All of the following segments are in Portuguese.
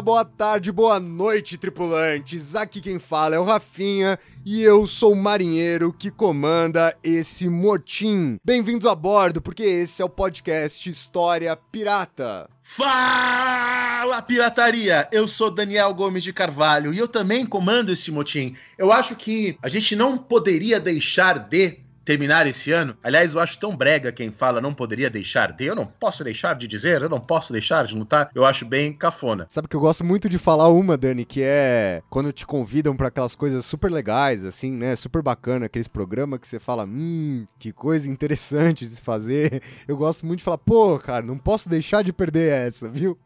Boa tarde, boa noite, tripulantes. Aqui quem fala é o Rafinha e eu sou o marinheiro que comanda esse motim. Bem-vindos a bordo, porque esse é o podcast História Pirata. Fala, pirataria! Eu sou Daniel Gomes de Carvalho e eu também comando esse motim. Eu acho que a gente não poderia deixar de terminar esse ano. Aliás, eu acho tão brega quem fala não poderia deixar de. Eu não posso deixar de dizer, eu não posso deixar de lutar. Eu acho bem cafona. Sabe que eu gosto muito de falar uma, Dani, que é quando te convidam pra aquelas coisas super legais, assim, né? Super bacana, aqueles programas que você fala, hum, que coisa interessante de se fazer. Eu gosto muito de falar, pô, cara, não posso deixar de perder essa, viu?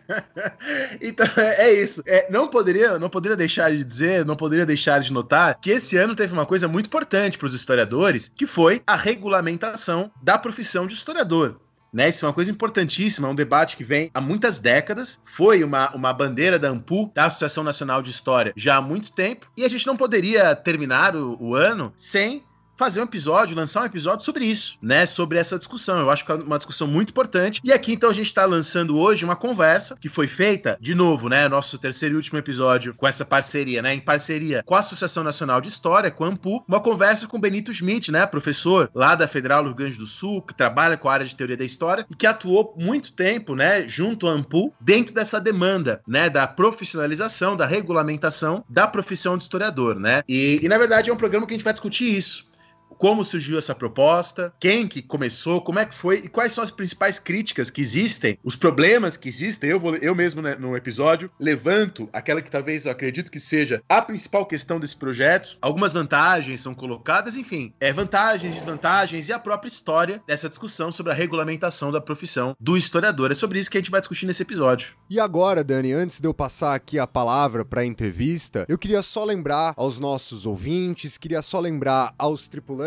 então, é isso. É, não poderia, não poderia deixar de dizer, não poderia deixar de notar que esse ano teve uma coisa muito importante para os historiadores, que foi a regulamentação da profissão de historiador. Né, isso é uma coisa importantíssima, é um debate que vem há muitas décadas, foi uma, uma bandeira da AMPU, da Associação Nacional de História, já há muito tempo, e a gente não poderia terminar o, o ano sem fazer um episódio, lançar um episódio sobre isso, né? Sobre essa discussão. Eu acho que é uma discussão muito importante. E aqui, então, a gente está lançando hoje uma conversa que foi feita, de novo, né? Nosso terceiro e último episódio com essa parceria, né? Em parceria com a Associação Nacional de História, com a AMPU, uma conversa com Benito Schmidt, né? Professor lá da Federal do Rio Grande do Sul, que trabalha com a área de teoria da história e que atuou muito tempo, né? Junto à AMPU, dentro dessa demanda, né? Da profissionalização, da regulamentação da profissão de historiador, né? E, e na verdade, é um programa que a gente vai discutir isso como surgiu essa proposta, quem que começou, como é que foi e quais são as principais críticas que existem, os problemas que existem. Eu vou, eu mesmo né, no episódio levanto aquela que talvez eu acredito que seja a principal questão desse projeto. Algumas vantagens são colocadas, enfim, é vantagens, desvantagens e a própria história dessa discussão sobre a regulamentação da profissão do historiador. É sobre isso que a gente vai discutir nesse episódio. E agora, Dani, antes de eu passar aqui a palavra para a entrevista, eu queria só lembrar aos nossos ouvintes, queria só lembrar aos tripulantes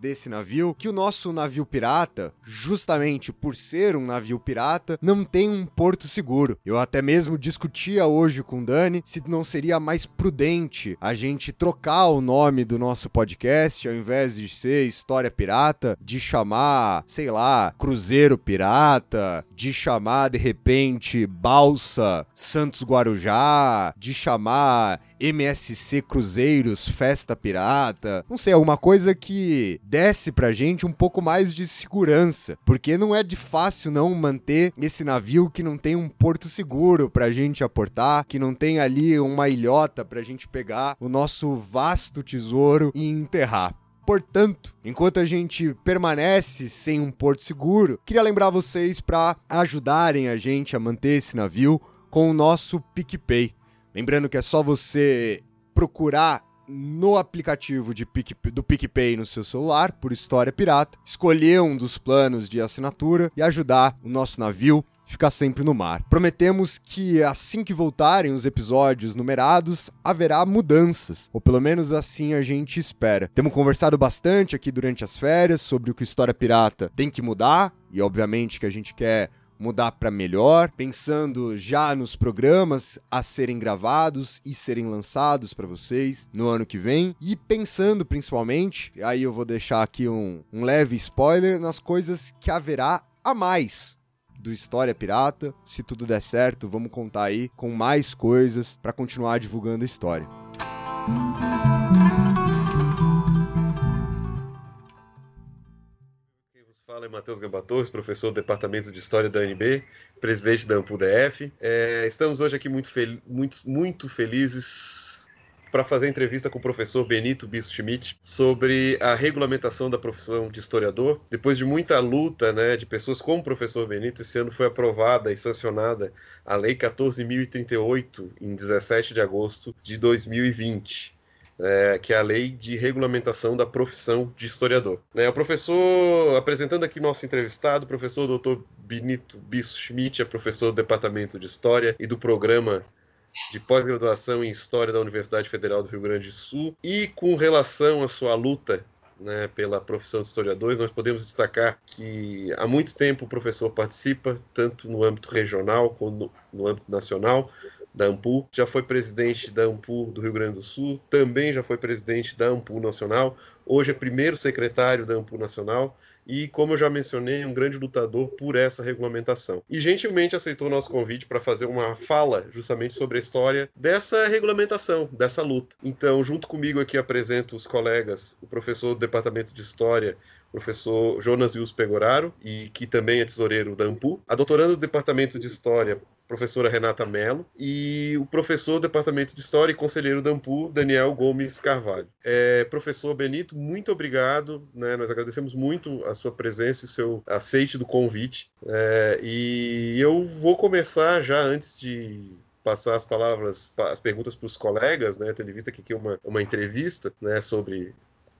desse navio que o nosso navio pirata, justamente por ser um navio pirata, não tem um porto seguro. Eu até mesmo discutia hoje com Dani se não seria mais prudente a gente trocar o nome do nosso podcast, ao invés de ser História Pirata, de chamar, sei lá, Cruzeiro Pirata, de chamar de repente Balsa Santos Guarujá, de chamar MSC Cruzeiros, Festa Pirata, não sei, alguma coisa que desce pra gente um pouco mais de segurança, porque não é de fácil não manter esse navio que não tem um porto seguro pra gente aportar, que não tem ali uma ilhota pra gente pegar o nosso vasto tesouro e enterrar. Portanto, enquanto a gente permanece sem um porto seguro, queria lembrar vocês para ajudarem a gente a manter esse navio com o nosso PicPay. Lembrando que é só você procurar no aplicativo de Pic, do PicPay no seu celular, por História Pirata, escolher um dos planos de assinatura e ajudar o nosso navio a ficar sempre no mar. Prometemos que assim que voltarem os episódios numerados, haverá mudanças, ou pelo menos assim a gente espera. Temos conversado bastante aqui durante as férias sobre o que História Pirata tem que mudar, e obviamente que a gente quer mudar para melhor, pensando já nos programas a serem gravados e serem lançados para vocês no ano que vem e pensando principalmente, aí eu vou deixar aqui um, um leve spoiler nas coisas que haverá a mais do História Pirata. Se tudo der certo, vamos contar aí com mais coisas para continuar divulgando a história. Fala, é Matheus Gambatores, professor do Departamento de História da UNB, presidente da AMPUDF. É, estamos hoje aqui muito, fel muito, muito felizes para fazer entrevista com o professor Benito Bisso Schmidt sobre a regulamentação da profissão de historiador. Depois de muita luta né, de pessoas como o professor Benito, esse ano foi aprovada e sancionada a Lei 14.038, em 17 de agosto de 2020 é, que é a lei de regulamentação da profissão de historiador. Né, o professor, apresentando aqui nosso entrevistado, o professor Dr. Benito Bisso Schmidt, é professor do Departamento de História e do Programa de pós-graduação em História da Universidade Federal do Rio Grande do Sul. E com relação à sua luta né, pela profissão de historiador, nós podemos destacar que há muito tempo o professor participa, tanto no âmbito regional quanto no âmbito nacional, da AMPU, já foi presidente da AMPU do Rio Grande do Sul, também já foi presidente da AMPU Nacional, hoje é primeiro secretário da AMPU Nacional e, como eu já mencionei, um grande lutador por essa regulamentação. E gentilmente aceitou nosso convite para fazer uma fala justamente sobre a história dessa regulamentação, dessa luta. Então, junto comigo aqui apresento os colegas, o professor do Departamento de História, professor Jonas Wilson Pegoraro, e que também é tesoureiro da AMPU, a doutoranda do Departamento de História, professora Renata Mello, e o professor do Departamento de História e conselheiro da AMPU, Daniel Gomes Carvalho. É, professor Benito, muito obrigado, né, nós agradecemos muito a sua presença e o seu aceite do convite, é, e eu vou começar já antes de passar as palavras, as perguntas para os colegas, né, tendo em vista que aqui é uma, uma entrevista né, sobre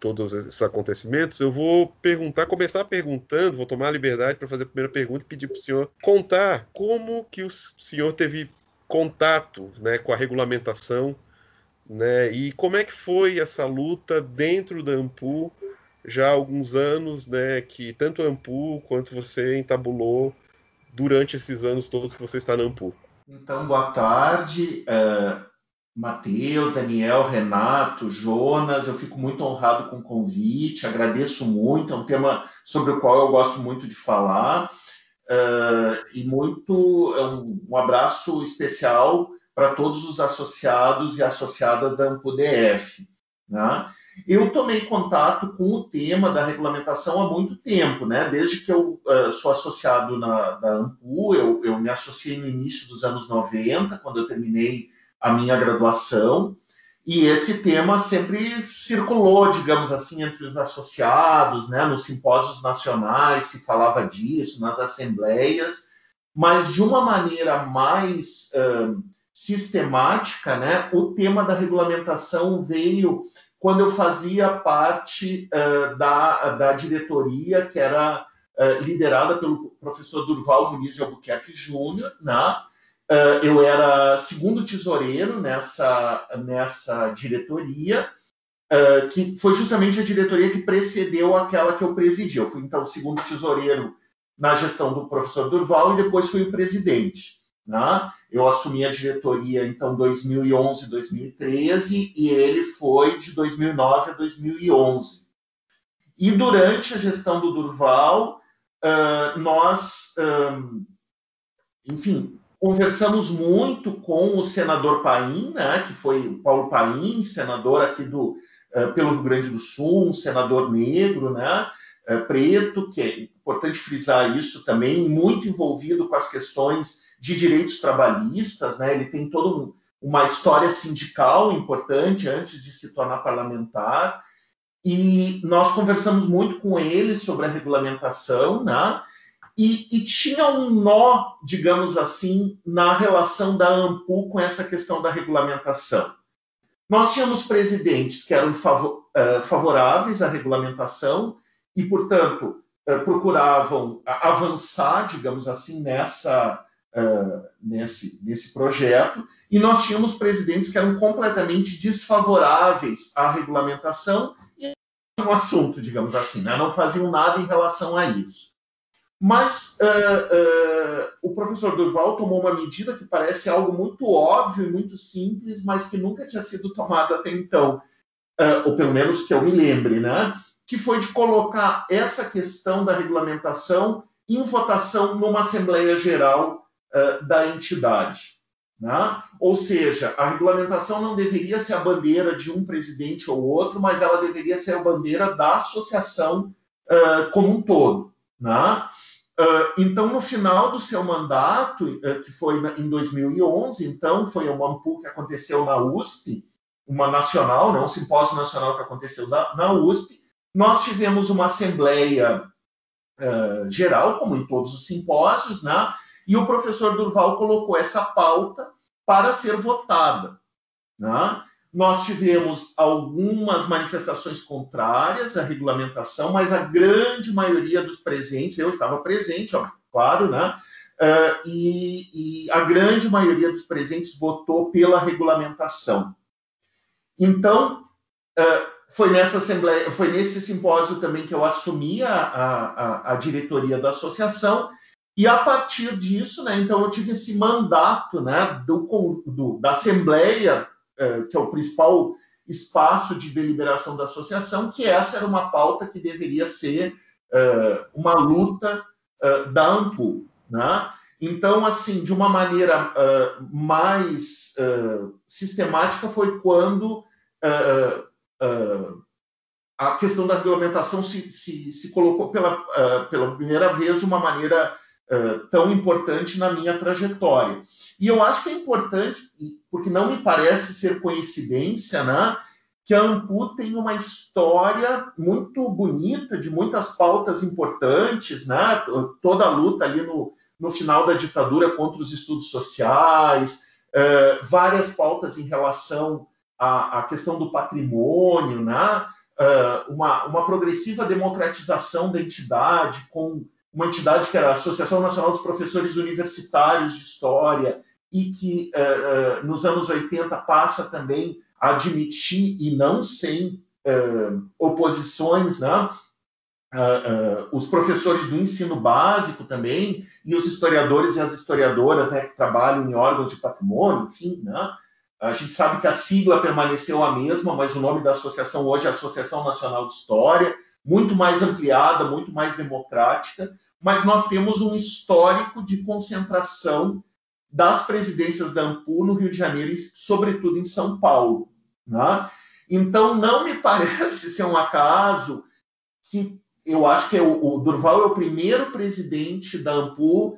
todos esses acontecimentos, eu vou perguntar, começar perguntando, vou tomar a liberdade para fazer a primeira pergunta e pedir para o senhor contar como que o senhor teve contato né, com a regulamentação né, e como é que foi essa luta dentro da AMPU já há alguns anos, né, que tanto a AMPU quanto você entabulou durante esses anos todos que você está na AMPU. Então, boa tarde. Uh Matheus, Daniel, Renato, Jonas, eu fico muito honrado com o convite, agradeço muito, é um tema sobre o qual eu gosto muito de falar, uh, e muito um, um, abraço especial para todos os associados e associadas da AMPUDF. Né? Eu tomei contato com o tema da regulamentação há muito tempo, né? desde que eu uh, sou associado na, da AMPU, eu, eu me associei no início dos anos 90, quando eu terminei a minha graduação, e esse tema sempre circulou, digamos assim, entre os associados, né? Nos simpósios nacionais se falava disso, nas assembleias, mas de uma maneira mais uh, sistemática, né? O tema da regulamentação veio quando eu fazia parte uh, da, da diretoria, que era uh, liderada pelo professor Durval Muniz de Albuquerque Júnior, né? Uh, eu era segundo tesoureiro nessa, nessa diretoria, uh, que foi justamente a diretoria que precedeu aquela que eu presidi. Eu fui, então, segundo tesoureiro na gestão do professor Durval e depois fui o presidente. Né? Eu assumi a diretoria, então, 2011, 2013, e ele foi de 2009 a 2011. E durante a gestão do Durval, uh, nós, enfim, Conversamos muito com o senador Paim, né, que foi o Paulo Paim, senador aqui do, uh, pelo Rio Grande do Sul, um senador negro, né, uh, preto, que é importante frisar isso também, muito envolvido com as questões de direitos trabalhistas, né, ele tem toda um, uma história sindical importante antes de se tornar parlamentar, e nós conversamos muito com ele sobre a regulamentação, né, e, e, tinha um nó, digamos assim, na relação da AMPU com essa questão da regulamentação. Nós tínhamos presidentes que eram uh, favoráveis à regulamentação e, portanto, uh, procuravam avançar, digamos assim, nessa, uh, nesse, nesse projeto, e nós tínhamos presidentes que eram completamente desfavoráveis à regulamentação e um assunto, digamos assim, né? não faziam nada em relação a isso. Mas uh, uh, o professor Durval tomou uma medida que parece algo muito óbvio e muito simples, mas que nunca tinha sido tomada até então, uh, ou pelo menos que eu me lembre, né? Que foi de colocar essa questão da regulamentação em votação numa Assembleia Geral da entidade. Né? Ou seja, a regulamentação não deveria ser a bandeira de um presidente ou outro, mas ela deveria ser a bandeira da associação como um todo. Né? Uh, então, no final do seu mandato, uh, que foi em 2011, então, foi uma AMPU que aconteceu na USP, uma nacional, né, um simpósio nacional que aconteceu na, USP. Nós tivemos uma assembleia uh, geral, como em todos os simpósios, né, e o professor Durval colocou essa pauta para ser votada. Né? Nós tivemos algumas manifestações contrárias à regulamentação, mas a grande maioria dos presentes, eu estava presente, ó, claro, né? Uh, e, e, a grande maioria dos presentes votou pela regulamentação. Então, uh, foi nessa assembleia, foi nesse simpósio também que eu assumi a, a, a, diretoria da associação, e a partir disso, né, então eu tive esse mandato né, do, do da assembleia, que é o principal espaço de deliberação da associação, que essa era uma pauta que deveria ser uma luta da AMPU, né? Então, assim, de uma maneira mais sistemática foi quando a questão da regulamentação se, se, se colocou pela, pela primeira vez de uma maneira tão importante na minha trajetória. E eu acho que é importante, porque não me parece ser coincidência, né? que a Ampu tem uma história muito bonita, de muitas pautas importantes, né? toda a luta ali no, no final da ditadura contra os estudos sociais, eh, várias pautas em relação à, à questão do patrimônio, né? Uh, uma, uma progressiva democratização da entidade, com uma entidade que era a Associação Nacional dos Professores Universitários de História, e que uh, uh, nos anos 80 passa também a admitir, e não sem oposições, né? os professores do ensino básico também, e os historiadores e as historiadoras né, que trabalham em órgãos de patrimônio, enfim, né? A gente sabe que a sigla permaneceu a mesma, mas o nome da associação hoje é Associação Nacional de História, muito mais ampliada, muito mais democrática, mas nós temos um histórico de concentração das presidências da AMPU no Rio de Janeiro, e sobretudo em São Paulo. Né? Então, não me parece ser um acaso que eu acho que é o, o, Durval é o primeiro presidente da AMPU,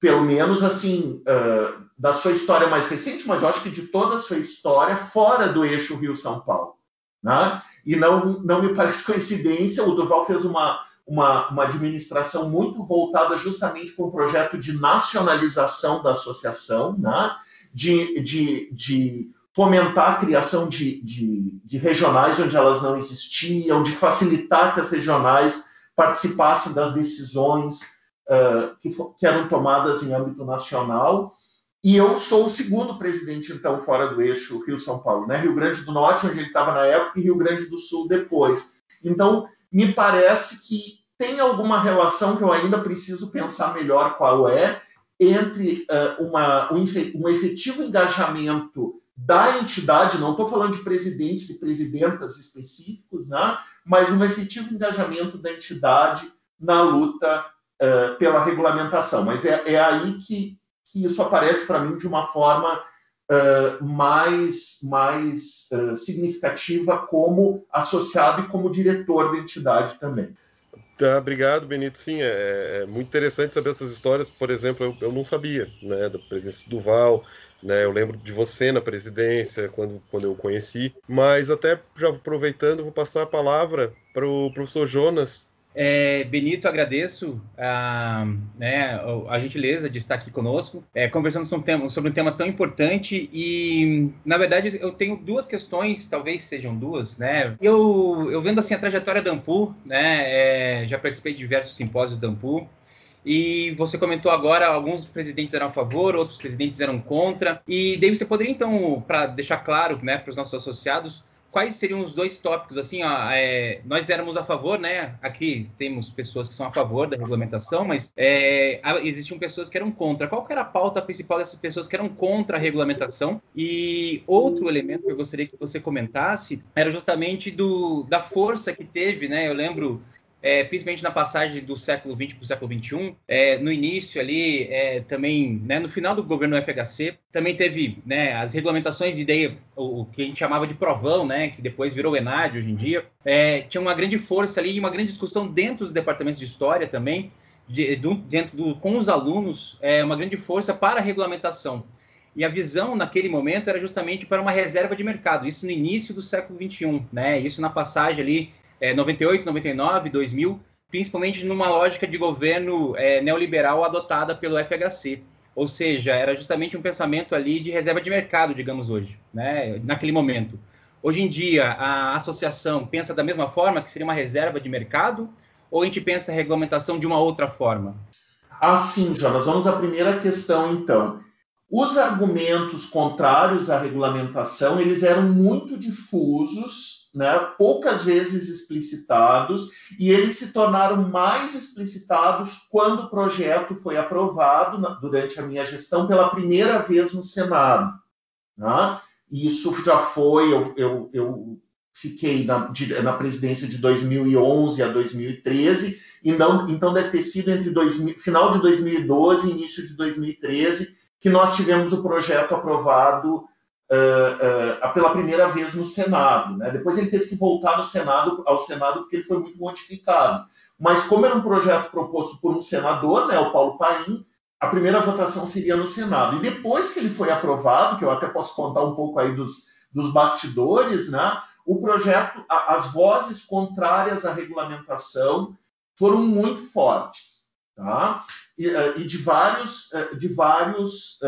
pelo menos assim, uh, da sua história mais recente, mas eu acho que de toda a sua história, fora do eixo Rio-São Paulo. Né? E não, não me parece coincidência, o Durval fez uma, uma, uma administração muito voltada justamente para um projeto de nacionalização da associação, né? de, de, de fomentar a criação de, de, de, regionais onde elas não existiam, de facilitar que as regionais participassem das decisões uh, que, que, eram tomadas em âmbito nacional. E eu sou o segundo presidente, então, fora do eixo Rio-São Paulo, né? Rio Grande do Norte, onde ele estava na época, e Rio Grande do Sul depois. Então, me parece que tem alguma relação que eu ainda preciso pensar melhor qual é, entre uh, uma, um, efetivo engajamento da entidade, não estou falando de presidentes e presidentas específicos, né? mas um efetivo engajamento da entidade na luta uh, pela regulamentação. Mas é, é aí que, que isso aparece para mim de uma forma mais, mais uh, significativa como associado e como diretor da entidade também. Tá, obrigado, Benito. Sim, é, é, muito interessante saber essas histórias. Por exemplo, eu, eu não sabia né, da presença do Val, né? Eu lembro de você na presidência, quando, quando eu conheci. Mas até já aproveitando, vou passar a palavra para o professor Jonas. É, Benito, agradeço a, né, a gentileza de estar aqui conosco, é, conversando sobre um, tema, sobre um tema tão importante e, na verdade, eu tenho duas questões, talvez sejam duas, né? Eu, eu vendo assim a trajetória da Ampu, né, é, já participei de diversos simpósios da Ampu, e você comentou agora, alguns presidentes eram a favor, outros presidentes eram contra. E David, você poderia então, para deixar claro, né, para os nossos associados, quais seriam os dois tópicos? Assim, ó, é, nós éramos a favor, né? Aqui temos pessoas que são a favor da regulamentação, mas é, existiam pessoas que eram contra. Qual era a pauta principal dessas pessoas que eram contra a regulamentação? E outro elemento que eu gostaria que você comentasse era justamente do, da força que teve, né? Eu lembro é, principalmente na passagem do século XX para o século XXI, é, no início ali, é, também, né, no final do governo FHC, também teve né, as regulamentações, ideia, o, o, que a gente chamava de provão, né, que depois virou ENAD hoje em dia, é, tinha uma grande força ali, uma grande discussão dentro dos departamentos de história também, de, do, dentro do, com os alunos, é, uma grande força para a regulamentação. E a visão naquele momento era justamente para uma reserva de mercado, isso no início do século XXI, né? Isso na passagem ali, é, 98, 99, 2000, principalmente numa lógica de governo é, neoliberal adotada pelo FHC. Ou seja, era justamente um pensamento ali de reserva de mercado, digamos hoje, né? naquele momento. Hoje em dia, a associação pensa da mesma forma, que seria uma reserva de mercado, ou a gente pensa a regulamentação de uma outra forma? Ah, sim, Jonas. Vamos à primeira questão, então. Os argumentos contrários à regulamentação, eles eram muito difusos, né, poucas vezes explicitados, e eles se tornaram mais explicitados quando o projeto foi aprovado na, durante a minha gestão pela primeira vez no Senado. Né? Isso já foi, eu, eu, eu fiquei na, na, presidência de 2011 a 2013, e não, então deve ter sido entre dois, final de 2012 e início de 2013 que nós tivemos o projeto aprovado uh, uh, pela primeira vez no Senado. Né? Depois ele teve que voltar no Senado, ao Senado porque ele foi muito modificado. Mas como era um projeto proposto por um senador, né, o Paulo Paim, a primeira votação seria no Senado. E depois que ele foi aprovado, que eu até posso contar um pouco aí dos, dos bastidores, né, o projeto, a, as vozes contrárias à regulamentação foram muito fortes. Tá? e, eh, e de vários, de vários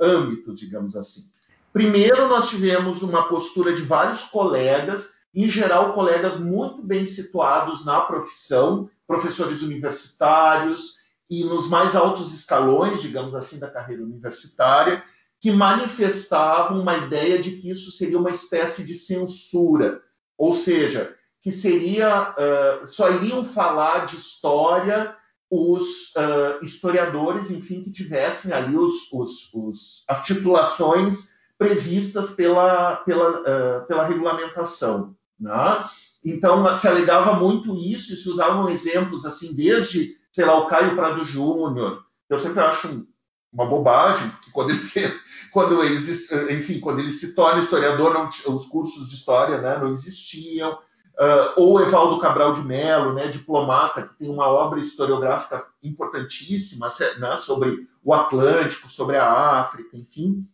âmbitos, digamos assim. Primeiro, nós tivemos uma postura de vários colegas, em geral, colegas muito bem situados na profissão, professores universitários e nos mais altos escalões, digamos assim, da carreira universitária, que manifestavam uma ideia de que isso seria uma espécie de censura, ou seja, que seria uh, só iriam falar de história os uh, historiadores, enfim, que tivessem ali os, os, os, as titulações previstas pela, pela, uh, pela regulamentação. Né? Então, se alegava muito isso, e se usavam exemplos, assim, desde, sei lá, o Caio Prado Júnior. Eu sempre acho uma bobagem, que quando ele, quando eles, enfim, quando ele se torna historiador, não, os cursos de história né, não existiam. Uh, ou Evaldo Cabral de Mello, né, diplomata, que tem uma obra historiográfica importantíssima né, sobre o Atlântico, sobre a África, enfim.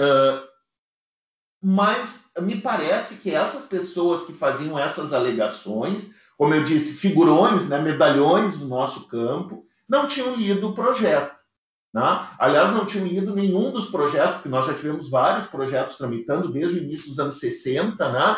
Uh, mas me parece que essas pessoas que faziam essas alegações, como eu disse, figurões, né, medalhões no nosso campo, não tinham lido o projeto. Né? Aliás, não tinham lido nenhum dos projetos, porque nós já tivemos vários projetos tramitando desde o início dos anos 60, né?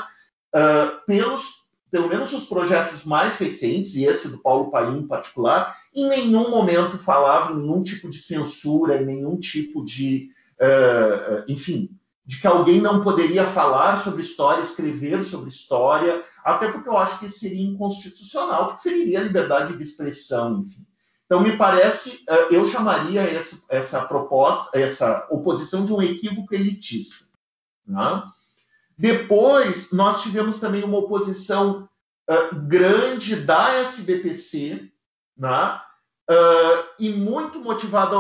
uh, pelos, pelo menos os projetos mais recentes, e esse do Paulo Paim em particular, em nenhum momento falava em nenhum tipo de censura, em nenhum tipo de, uh, enfim, de que alguém não poderia falar sobre história, escrever sobre história, até porque eu acho que seria inconstitucional, porque feriria a liberdade de expressão, enfim. Então, me parece, eu chamaria essa, essa proposta, essa oposição de um equívoco elitista. Né? Depois, nós tivemos também uma oposição uh, grande da SBPC, né? Uh, e muito motivada,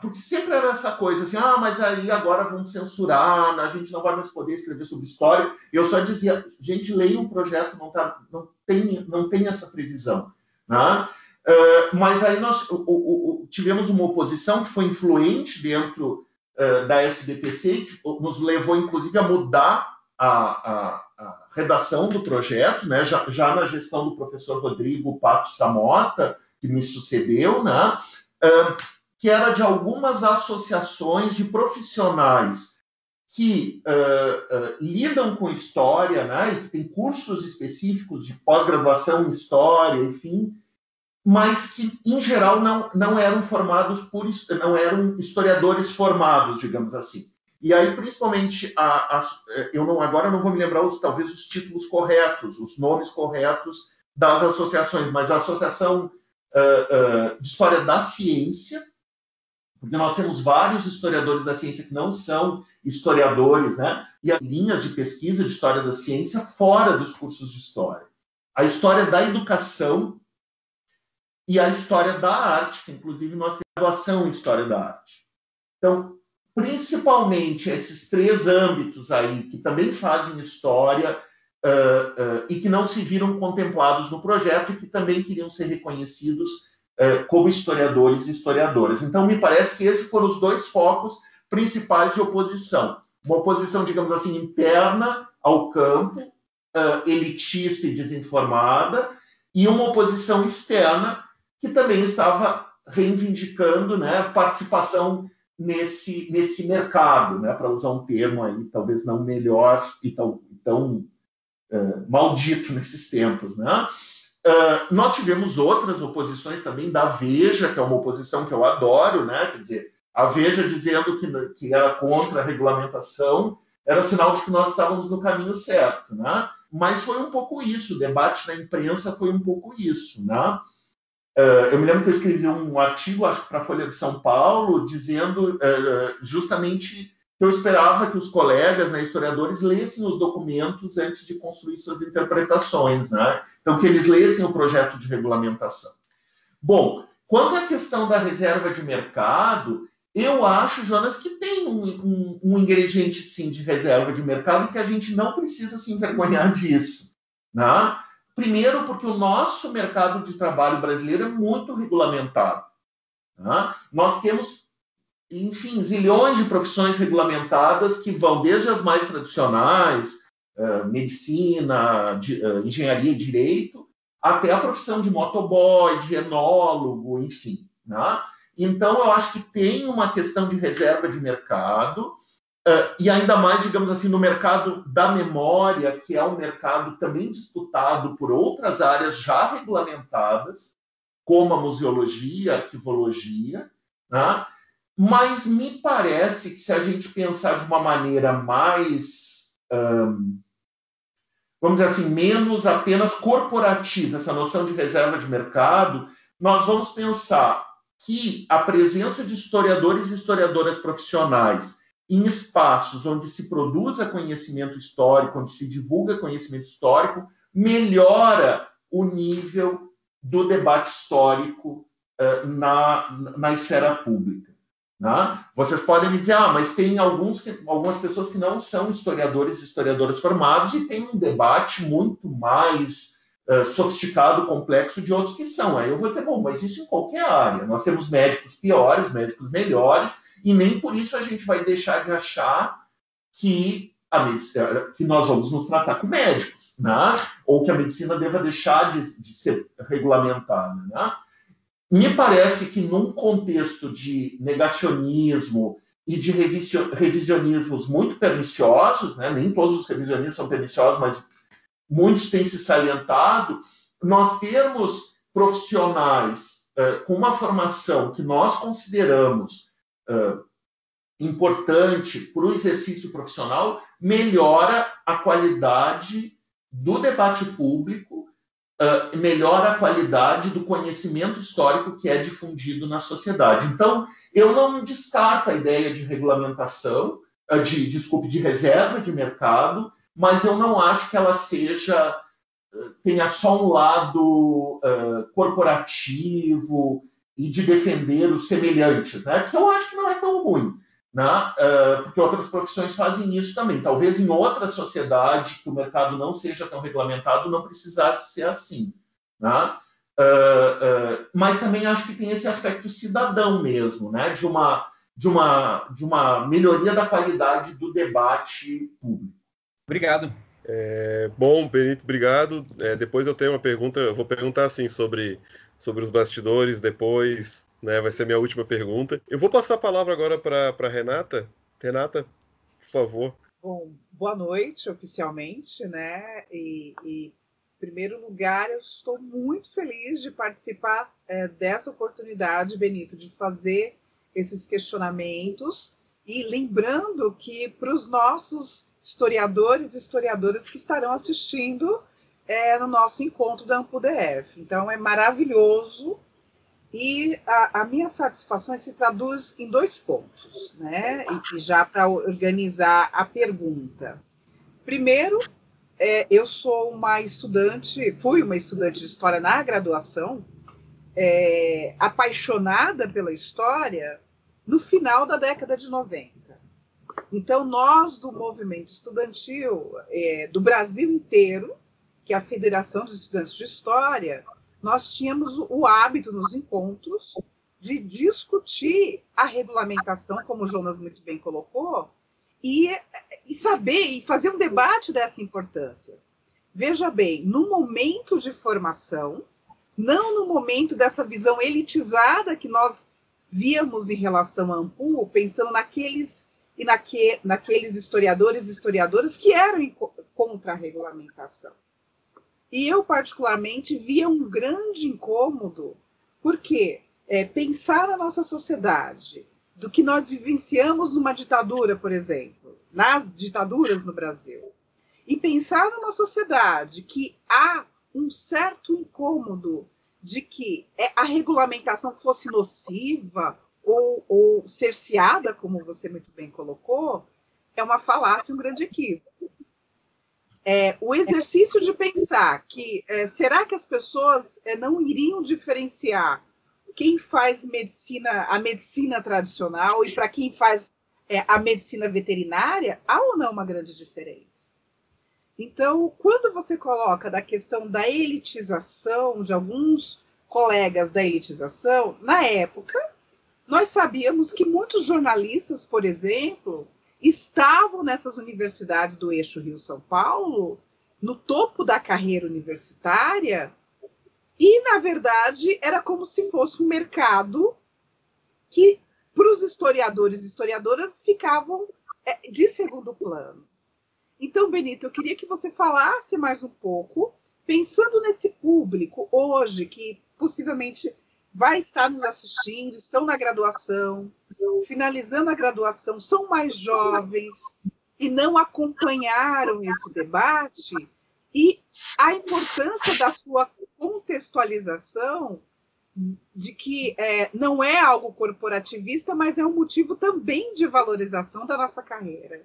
porque sempre era essa coisa assim, ah, mas aí agora vão censurar, a gente não vai mais poder escrever sobre história. E eu só dizia, gente, leia o projeto, não, tá, não, tem, não tem essa previsão. Né? Uh, mas aí nós o, o, o, tivemos uma oposição que foi influente dentro uh, da SBPC, que nos levou, inclusive, a mudar a, a, a redação do projeto, né, já, já, na gestão do professor Rodrigo Pato Samota, que me sucedeu, né, uh, que era de algumas associações de profissionais que uh, uh, lidam com história, né, e que tem cursos específicos de pós-graduação em história, enfim, mas que, em geral, não, não eram formados por, não eram historiadores formados, digamos assim. E aí, principalmente, a, a, eu não, agora não vou me lembrar os, talvez os títulos corretos, os nomes corretos das associações, mas a Associação uh, uh, de História da Ciência, porque nós temos vários historiadores da ciência que não são historiadores, né? E há linhas de pesquisa de história da ciência fora dos cursos de história. A história da educação e a história da arte, que inclusive nós temos graduação em história da arte. Então, principalmente esses três âmbitos aí, que também fazem história uh, uh, e que não se viram contemplados no projeto e que também queriam ser reconhecidos uh, como historiadores e historiadoras. Então, me parece que esses foram os dois focos principais de oposição. Uma oposição, digamos assim, interna ao campo, elitista e desinformada, e uma oposição externa que também estava reivindicando né, participação nesse, nesse mercado, né, para usar um termo aí talvez não melhor e tão, tão maldito nesses tempos. Né? Uh, nós tivemos outras oposições também da Veja, que é uma oposição que eu adoro, né? quer dizer, a Veja dizendo que, que era contra a regulamentação era sinal de que nós estávamos no caminho certo. Né? Mas foi um pouco isso, o debate na imprensa foi um pouco isso. Né? Uh, eu me lembro que eu escrevi um artigo, acho que para a Folha de São Paulo, dizendo uh, justamente eu esperava que os colegas, né, historiadores, lessem os documentos antes de construir suas interpretações, né? Então, que eles lessem o projeto de regulamentação. Bom, quanto à questão da reserva de mercado, eu acho, Jonas, que tem um, um, um ingrediente, sim, de reserva de mercado e que a gente não precisa se envergonhar disso, né? Primeiro, porque o nosso mercado de trabalho brasileiro é muito regulamentado. Né? Nós temos, enfim, zilhões de profissões regulamentadas que vão desde as mais tradicionais, uh, medicina, de, uh, engenharia e direito, até a profissão de motoboy, de enólogo, enfim. Né? Então, eu acho que tem uma questão de reserva de mercado Uh, e ainda mais, digamos assim, no mercado da memória, que é um mercado também disputado por outras áreas já regulamentadas, como a museologia, a arquivologia, né? Mas me parece que se a gente pensar de uma maneira mais, vamos dizer assim, menos apenas corporativa, essa noção de reserva de mercado, nós vamos pensar que a presença de historiadores e historiadoras profissionais em espaços onde se produza conhecimento histórico, onde se divulga conhecimento histórico, melhora o nível do debate histórico na, na esfera pública. Né? Vocês podem me dizer, ah, mas tem alguns que, algumas pessoas que não são historiadores e historiadoras formados e tem um debate muito mais uh, sofisticado, complexo de outros que são. Aí eu vou dizer, bom, mas isso em qualquer área. Nós temos médicos piores, médicos melhores, e nem por isso a gente vai deixar de achar que a medicina, que nós vamos nos tratar com médicos, né? ou que a medicina deva deixar de, de ser regulamentada. Né? Me parece que num contexto de negacionismo e de revisionismos muito perniciosos, né? nem todos os revisionistas são perniciosos, mas muitos têm se salientado, nós termos profissionais uh, com uma formação que nós consideramos uh, importante para o exercício profissional melhora a qualidade do debate público, uh, melhora a qualidade do conhecimento histórico que é difundido na sociedade. Então, eu não descarto a ideia de regulamentação, uh, de, desculpe, de reserva de mercado, mas eu não acho que ela seja tenha só um lado corporativo, e de defender os semelhantes, né? que eu acho que não é tão ruim, né? Uh, porque outras profissões fazem isso também. Talvez em outra sociedade que o mercado não seja tão regulamentado não precisasse ser assim. Né? Uh, uh, mas também acho que tem esse aspecto cidadão mesmo, né? de, uma, de, uma, de uma melhoria da qualidade do debate público. Obrigado. É, bom, Benito, obrigado. É, depois eu tenho uma pergunta, eu vou perguntar assim sobre sobre os bastidores depois, né? Vai ser minha última pergunta. Eu vou passar a palavra agora para Renata. Renata, por favor. Bom, boa noite oficialmente, né? E, e em primeiro lugar, eu estou muito feliz de participar é, dessa oportunidade, Benito, de fazer esses questionamentos e lembrando que para os nossos historiadores e historiadoras que estarão assistindo é, no nosso encontro da AmpuDF. Então, é maravilhoso e a, a, minha satisfação se traduz em dois pontos, né? E, e já para organizar a pergunta. Primeiro, é, eu sou uma estudante, fui uma estudante de história na graduação, é, apaixonada pela história no final da década de 90. Então, nós do movimento estudantil é, do Brasil inteiro que a Federação dos Estudantes de História, nós tínhamos o hábito nos encontros de discutir a regulamentação, como o Jonas muito bem colocou, e, e saber e fazer um debate dessa importância. Veja bem, no momento de formação, não no momento dessa visão elitizada que nós víamos em relação a Ampul, pensando naqueles e naque, naqueles historiadores e historiadoras que eram contra a regulamentação. E eu, particularmente, via um grande incômodo, porque é, pensar na nossa sociedade, do que nós vivenciamos numa ditadura, por exemplo, nas ditaduras no Brasil, e pensar numa sociedade que há um certo incômodo de que é, a regulamentação fosse nociva ou, ou cerceada, como você muito bem colocou, é uma falácia, um grande equívoco. É, o exercício de pensar que é, será que as pessoas é, não iriam diferenciar quem faz medicina, a medicina tradicional e para quem faz é, a medicina veterinária, há ou não uma grande diferença? Então, quando você coloca da questão da elitização de alguns colegas da elitização, na época, nós sabíamos que muitos jornalistas, por exemplo, estavam nessas universidades do eixo Rio-São Paulo, no topo da carreira universitária, e, na verdade, era como se fosse um mercado que, para os historiadores e historiadoras, ficavam é, de segundo plano. Então, Benito, eu queria que você falasse mais um pouco, pensando nesse público hoje que possivelmente vai estar nos assistindo, estão na graduação, finalizando a graduação, são mais jovens e não acompanharam esse debate, e a importância da sua contextualização de que é, não é algo corporativista, mas é um motivo também de valorização da nossa carreira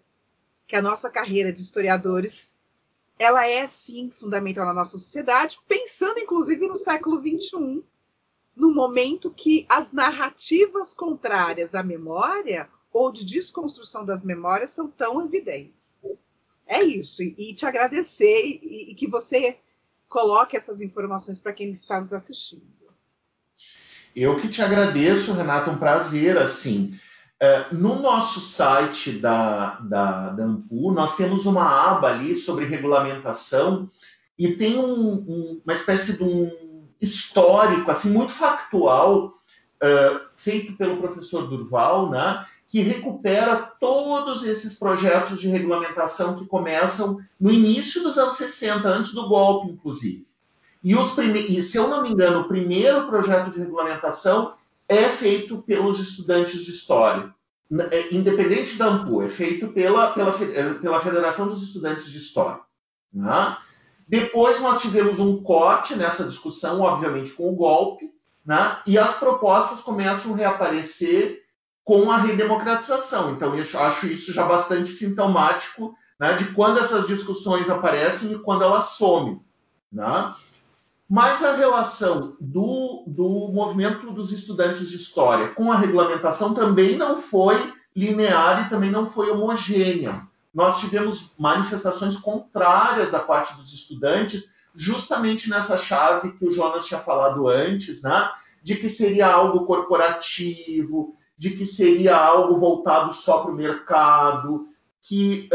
que a nossa carreira de historiadores ela é sim fundamental na nossa sociedade, pensando inclusive no século XXI, no momento que as narrativas contrárias à memória ou de desconstrução das memórias são tão evidentes. É isso, e, te agradecer e, e que você coloque essas informações para quem está nos assistindo. Eu que te agradeço, Renato, um prazer, assim. É, no nosso site da, da, da Ampu, nós temos uma aba ali sobre regulamentação e tem um, um, uma espécie de um histórico, assim, muito factual, uh, feito pelo professor Durval, né, que recupera todos esses projetos de regulamentação que começam no início dos anos 60, antes do golpe, inclusive. E, os e se eu não me engano, o primeiro projeto de regulamentação é feito pelos estudantes de história. É, independente da AMPU, é feito pela, pela, pela Federação dos Estudantes de História. Né? Depois nós tivemos um corte nessa discussão, obviamente com o golpe, né? e as propostas começam a reaparecer com a redemocratização. Então, eu acho isso já bastante sintomático né, de quando essas discussões aparecem e quando elas somem. Né? Mas a relação do, do movimento dos estudantes de história com a regulamentação também não foi linear e também não foi homogênea. Nós tivemos manifestações contrárias da parte dos estudantes, justamente nessa chave que o Jonas tinha falado antes, né? de que seria algo corporativo, de que seria algo voltado só para o mercado, que,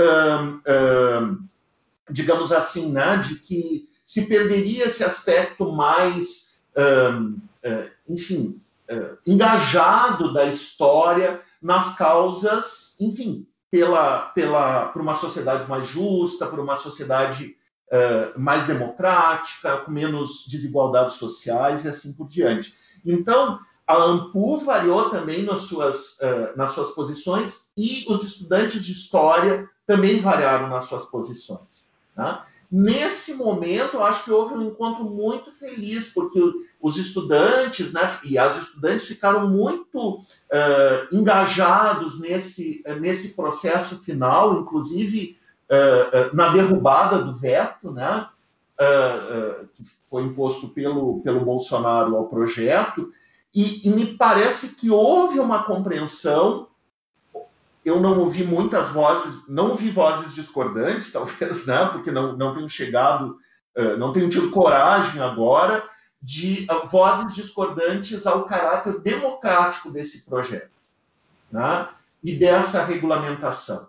digamos assim, né? de que se perderia esse aspecto mais, um, uh, enfim, uh, engajado da história nas causas, enfim, pela, pela, por uma sociedade mais justa, por uma sociedade uh, mais democrática, com menos desigualdades sociais e assim por diante. Então, a AMPU variou também nas suas, uh, nas suas posições e os estudantes de história também variaram nas suas posições. Tá? Nesse momento, eu acho que houve um encontro muito feliz, porque os estudantes né, e as estudantes ficaram muito uh, engajados nesse, nesse processo final, inclusive uh, uh, na derrubada do veto, né, que foi imposto pelo, pelo Bolsonaro ao projeto, e, e me parece que houve uma compreensão eu não ouvi muitas vozes, não ouvi vozes discordantes, talvez, né, porque não, não tenho chegado, uh, não tenho tido coragem agora, de uh, vozes discordantes ao caráter democrático desse projeto né? e dessa regulamentação.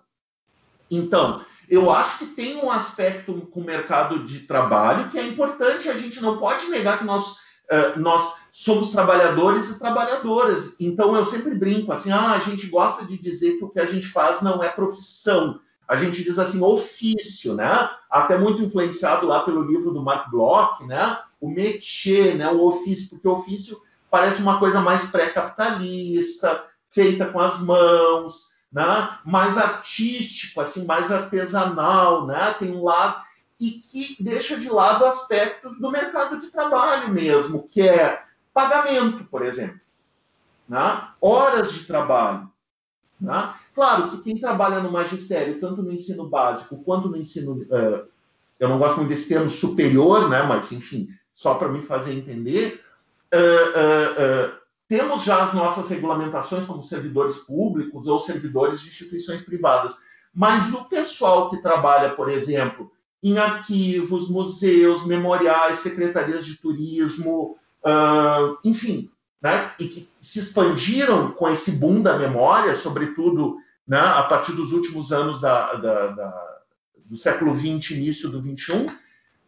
Então, eu acho que tem um aspecto com o mercado de trabalho que é importante, a gente não pode negar que nós, uh, nós somos trabalhadores e trabalhadoras. Então, eu sempre brinco assim: ah, a gente gosta de dizer que o que a gente faz não é profissão. A gente diz assim, ofício, né? Até muito influenciado lá pelo livro do Mark Bloch, né? O métier, né? O ofício, porque o ofício parece uma coisa mais pré-capitalista, feita com as mãos, né? mais artístico, assim, mais artesanal, né? tem um lado e que deixa de lado aspectos do mercado de trabalho mesmo, que é pagamento, por exemplo, né? horas de trabalho. Né? Claro que quem trabalha no magistério, tanto no ensino básico quanto no ensino, uh, eu não gosto muito desse termo superior, né? mas enfim, só para me fazer entender, uh, uh, temos já as nossas regulamentações como servidores públicos ou servidores de instituições privadas. Mas o pessoal que trabalha, por exemplo, em arquivos, museus, memoriais, secretarias de turismo, uh, enfim, né, e que se expandiram com esse boom da memória, sobretudo né, a partir dos últimos anos da, da, da, do século XX, início do XXI,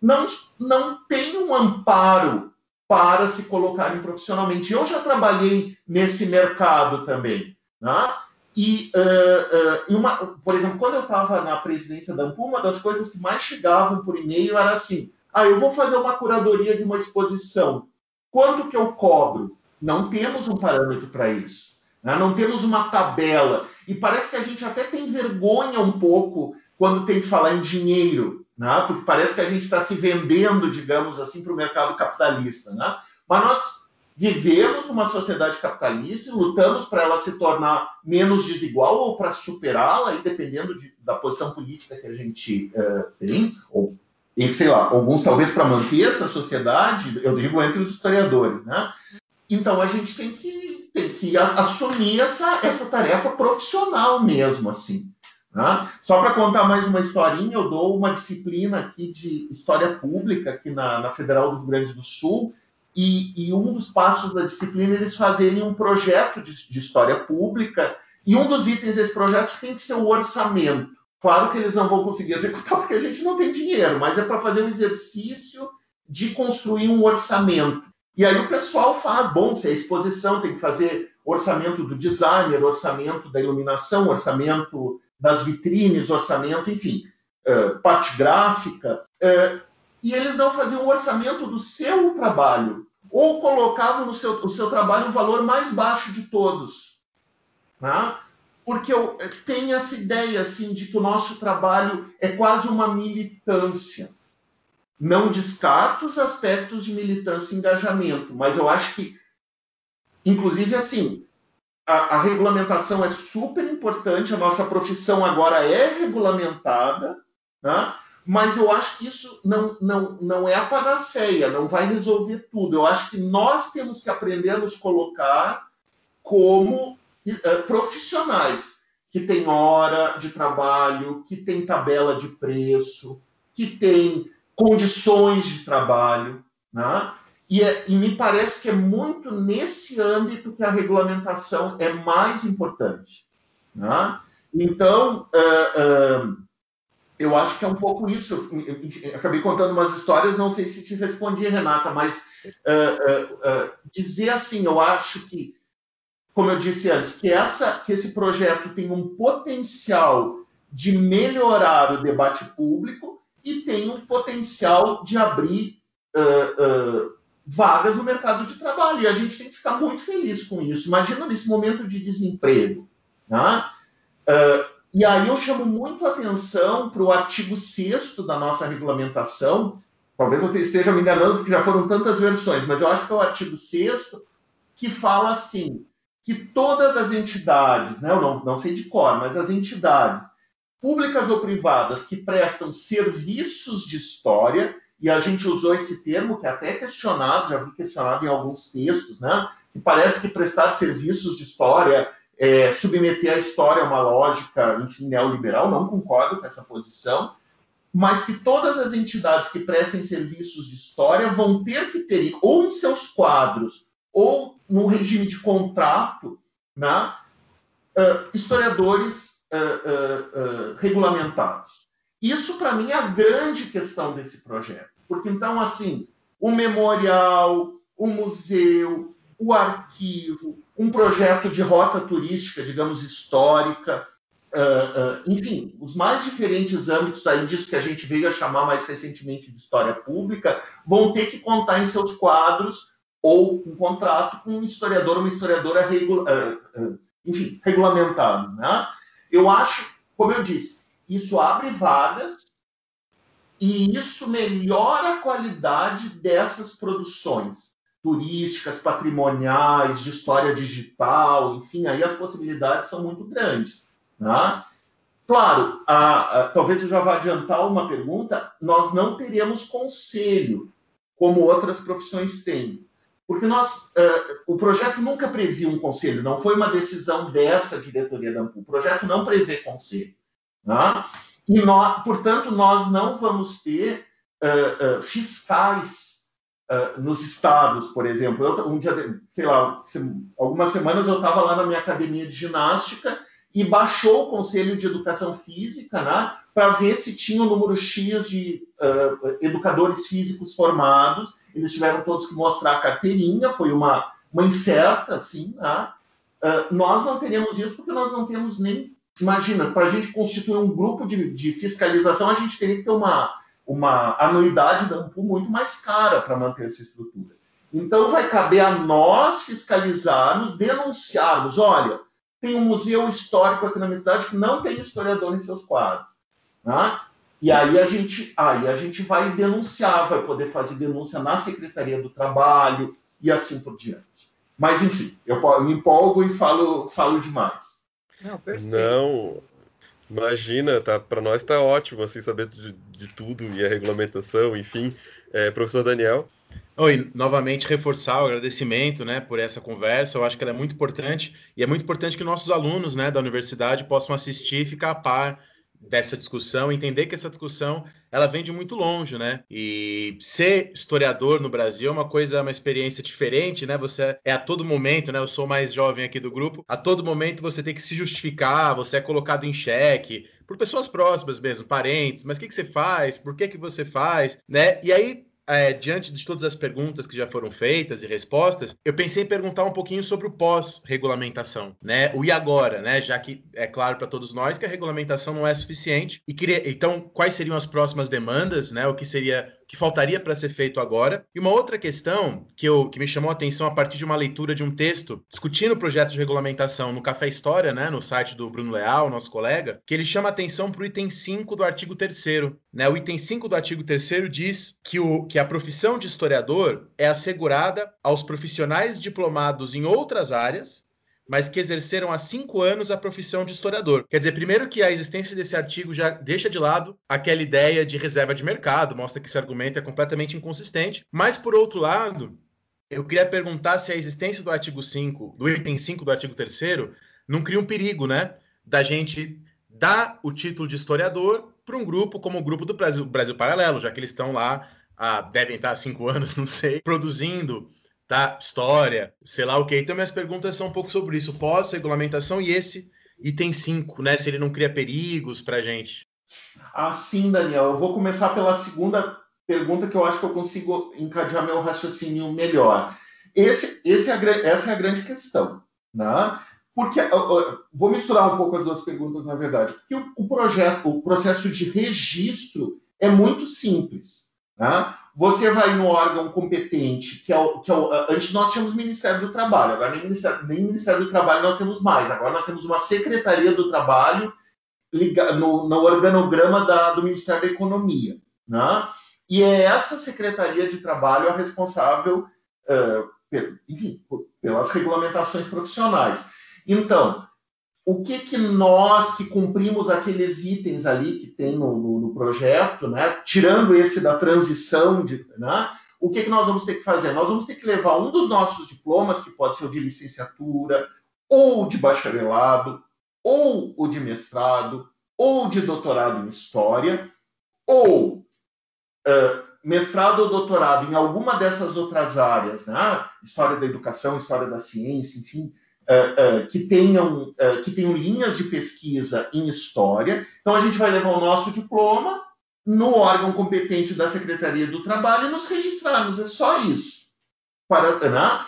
não, não tem um amparo para se colocarem profissionalmente. Eu já trabalhei nesse mercado também. Né? E, uh, uh, uma, por exemplo, quando eu estava na presidência da AMPU, uma das coisas que mais chegavam por e-mail era assim: ah, eu vou fazer uma curadoria de uma exposição. Quanto que eu cobro? Não temos um parâmetro para isso. Né? Não temos uma tabela. E parece que a gente até tem vergonha um pouco quando tem que falar em dinheiro né? porque parece que a gente está se vendendo, digamos assim, para o mercado capitalista. Né? Mas nós vivemos numa sociedade capitalista e lutamos para ela se tornar menos desigual ou para superá-la, dependendo de, da posição política que a gente uh, tem, ou, e, sei lá, alguns talvez para manter essa sociedade, eu digo entre os historiadores. Né? Então a gente tem que, tem que assumir essa, essa tarefa profissional mesmo, assim. Né? Só para contar mais uma historinha, eu dou uma disciplina aqui de história pública aqui na, na Federal do Rio Grande do Sul, e, e, um dos passos da disciplina é eles fazerem um projeto de, de, história pública, e um dos itens desse projeto tem que ser o orçamento. Claro que eles não vão conseguir executar porque a gente não tem dinheiro, mas é para fazer um exercício de construir um orçamento. E aí o pessoal faz, bom, se é exposição, tem que fazer orçamento do designer, orçamento da iluminação, orçamento das vitrines, orçamento, enfim, uh, parte gráfica, uh, e eles não faziam o orçamento do seu trabalho, ou colocavam no seu, o seu trabalho o valor mais baixo de todos. Né? Porque eu tenho essa ideia assim, de que o nosso trabalho é quase uma militância. Não descarto os aspectos de militância e engajamento, mas eu acho que, inclusive, assim, a, a, regulamentação é super importante, a nossa profissão agora é regulamentada, né? mas eu acho que isso não, não, não é a panaceia, não vai resolver tudo. Eu acho que nós temos que aprender a nos colocar como profissionais que tem hora de trabalho, que tem tabela de preço, que tem condições de trabalho, né? E, é, e, me parece que é muito nesse âmbito que a regulamentação é mais importante. Né? Então, uh, uh, eu acho que é um pouco isso. Acabei contando umas histórias, não sei se te respondi, Renata, mas uh, dizer assim, eu acho que, como eu disse antes, que, essa, que esse projeto tem um potencial de melhorar o debate público e tem um potencial de abrir vagas no mercado de trabalho. E a gente tem que ficar muito feliz com isso. Imagina nesse momento de desemprego. Né? Uh, e aí eu chamo muito atenção para o artigo 6 da nossa regulamentação. Talvez eu esteja me enganando, porque já foram tantas versões, mas eu acho que é o artigo 6 que fala assim: que todas as entidades, né, eu não, não sei de cor, mas as entidades públicas ou privadas que prestam serviços de história e a gente usou esse termo que é até questionado, já vi questionado em alguns textos, né? Que parece que prestar serviços de história, é, submeter a história a uma lógica, enfim, neoliberal, não concordo com essa posição. mas que todas as entidades que prestem serviços de história vão ter que ter, ou em seus quadros, ou no regime de contrato, né, uh, historiadores uh, uh, regulamentados. Isso, para mim, é a grande questão desse projeto. Porque, então, assim, o memorial, o museu, o arquivo, um projeto de rota turística, digamos, histórica, Uh, uh, enfim, os mais diferentes âmbitos aí disso que a gente veio a chamar mais recentemente de história pública, vão ter que contar em seus quadros ou um contrato com um historiador, uma historiadora, regu uh, enfim, regulamentado. Né? Eu acho, como eu disse, isso abre vagas e isso melhora a qualidade dessas produções turísticas, patrimoniais, de história digital, enfim, aí as possibilidades são muito grandes. Né? Claro, a, a, talvez eu já vá adiantar uma pergunta, nós não teremos conselho, como outras profissões têm. Porque nós, uh, o projeto nunca previu um conselho, não foi uma decisão dessa diretoria da AMPU. O projeto não prevê conselho. Né? E, nós, portanto, nós não vamos ter uh, uh, fiscais nos estados, por exemplo. Eu, um dia, sei lá, algumas semanas eu estava lá na minha academia de ginástica e baixou o Conselho de Educação Física, né, para ver se tinha o um número X de educadores físicos formados. Eles tiveram todos que mostrar a carteirinha, foi uma, uma incerta, assim. Né? Uh, nós não teremos isso porque nós não temos nem. Imagina, para a gente constituir um grupo de, de fiscalização, a gente teria que ter uma, uma anuidade da AMPU muito mais cara para manter essa estrutura. Então, vai caber a nós fiscalizarmos, denunciarmos: olha tem um museu histórico aqui na minha cidade que não tem historiador em seus quadros. Né? E aí a gente, aí a gente vai denunciar, vai poder fazer denúncia na Secretaria do Trabalho e assim por diante. Mas enfim, eu me empolgo e falo, falo demais. Não, não imagina, tá, para nós está ótimo assim saber de, de, tudo e a regulamentação, enfim. É, professor Daniel. Oi, novamente reforçar o agradecimento, né, por essa conversa. Eu acho que ela é muito importante e é muito importante que nossos alunos, né, da universidade possam assistir e ficar a par dessa discussão, entender que essa discussão ela vem de muito longe, né? E ser historiador no Brasil é uma coisa, uma experiência diferente, né? Você é a todo momento, né? Eu sou mais jovem aqui do grupo. A todo momento você tem que se justificar, você é colocado em xeque por pessoas próximas mesmo, parentes. Mas o que, que você faz? Por que que você faz? Né? E aí é, diante de todas as perguntas que já foram feitas e respostas, eu pensei em perguntar um pouquinho sobre o pós-regulamentação, né? O e agora, né? Já que é claro para todos nós que a regulamentação não é suficiente. E queria, então, quais seriam as próximas demandas, né? O que seria que faltaria para ser feito agora. E uma outra questão que, eu, que me chamou a atenção a partir de uma leitura de um texto discutindo o projeto de regulamentação no Café História, né, no site do Bruno Leal, nosso colega, que ele chama atenção para o item 5 do artigo 3 né? O item 5 do artigo 3 diz que, o, que a profissão de historiador é assegurada aos profissionais diplomados em outras áreas, mas que exerceram há cinco anos a profissão de historiador. Quer dizer, primeiro que a existência desse artigo já deixa de lado aquela ideia de reserva de mercado, mostra que esse argumento é completamente inconsistente, mas por outro lado, eu queria perguntar se a existência do artigo 5, do item 5 do artigo 3 não cria um perigo, né, da gente dar o título de historiador para um grupo como o grupo do Brasil, Brasil Paralelo, já que eles estão lá, há, devem estar há cinco anos, não sei, produzindo tá? História, sei lá o que. Então, minhas perguntas são um pouco sobre isso, pós-regulamentação e esse item 5, né? Se ele não cria perigos para a gente. Ah, sim, Daniel. Eu vou começar pela segunda pergunta que eu acho que eu consigo encadear meu raciocínio melhor. Esse, esse é essa é a grande questão, né? Porque vou misturar um pouco as duas perguntas, na verdade. Porque o, o projeto, o processo de registro é muito simples. Né? Você vai no órgão competente, que é o, que é o, antes nós tínhamos Ministério do Trabalho, agora nem Ministério, nem Ministério do Trabalho nós temos mais. Agora nós temos uma Secretaria do Trabalho no, no organograma da, do Ministério da Economia. Né? E é essa Secretaria de Trabalho a responsável, uh, enfim, pelas regulamentações profissionais. Então, o que que nós que cumprimos aqueles itens ali que tem no, no, no projeto, né, tirando esse da transição, de, né, o que que nós vamos ter que fazer? Nós vamos ter que levar um dos nossos diplomas, que pode ser o de licenciatura, ou de bacharelado, ou o de mestrado, ou de doutorado em história, ou uh, mestrado ou doutorado em alguma dessas outras áreas, né? história da educação, história da ciência, enfim, uh, uh, que, tenham, que tenham linhas de pesquisa em história. Então, a gente vai levar o nosso diploma no órgão competente da Secretaria do Trabalho e nos registrarmos. É só isso. Para, né?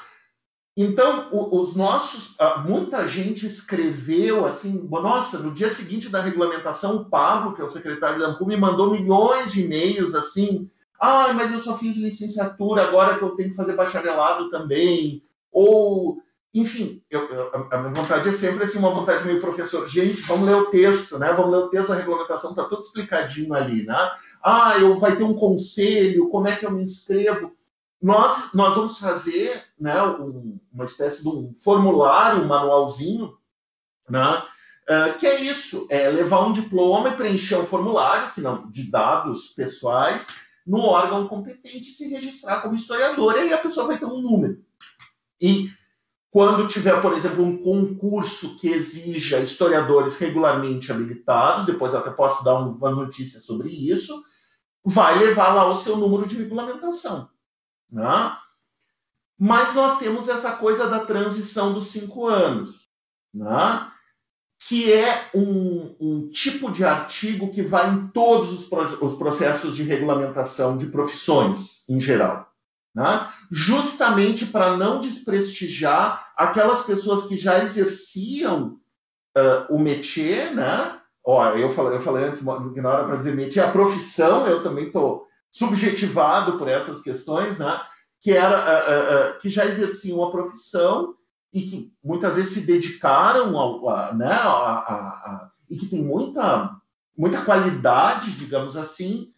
Então, os nossos, muita gente escreveu assim, nossa, no dia seguinte da regulamentação, o Pablo, que é o secretário da ANPU, me mandou milhões de e-mails assim, ah, mas eu só fiz licenciatura, agora que eu tenho que fazer bacharelado também, ou, enfim, eu, eu, a minha vontade é sempre assim, uma vontade meio professor, gente, vamos ler o texto, né, vamos ler o texto da regulamentação, tá tudo explicadinho ali, né, ah, eu vai ter um conselho, como é que eu me inscrevo, nós, nós vamos fazer né, um, uma espécie de um formulário, um manualzinho, né, uh, que é isso, é levar um diploma e preencher um formulário que não, de dados pessoais no órgão competente e se registrar como historiador, e aí a pessoa vai ter um número. E quando tiver, por exemplo, um concurso que exija historiadores regularmente habilitados, depois até posso dar uma notícia sobre isso, vai levar lá o seu número de regulamentação. Né? Mas nós temos essa coisa da transição dos cinco anos, né? que é um, um, tipo de artigo que vai em todos os, os, processos de regulamentação de profissões em geral. Né? Justamente para não desprestigiar aquelas pessoas que já exerciam uh, o métier, né? Ó, eu falei, eu falei antes, na hora para dizer métier, a profissão, eu também estou subjetivado por essas questões, né? que, era, uh, uh, que já exerciam a profissão e que muitas vezes se dedicaram ao, a, né, a, a, e que tem muita, muita qualidade, digamos assim,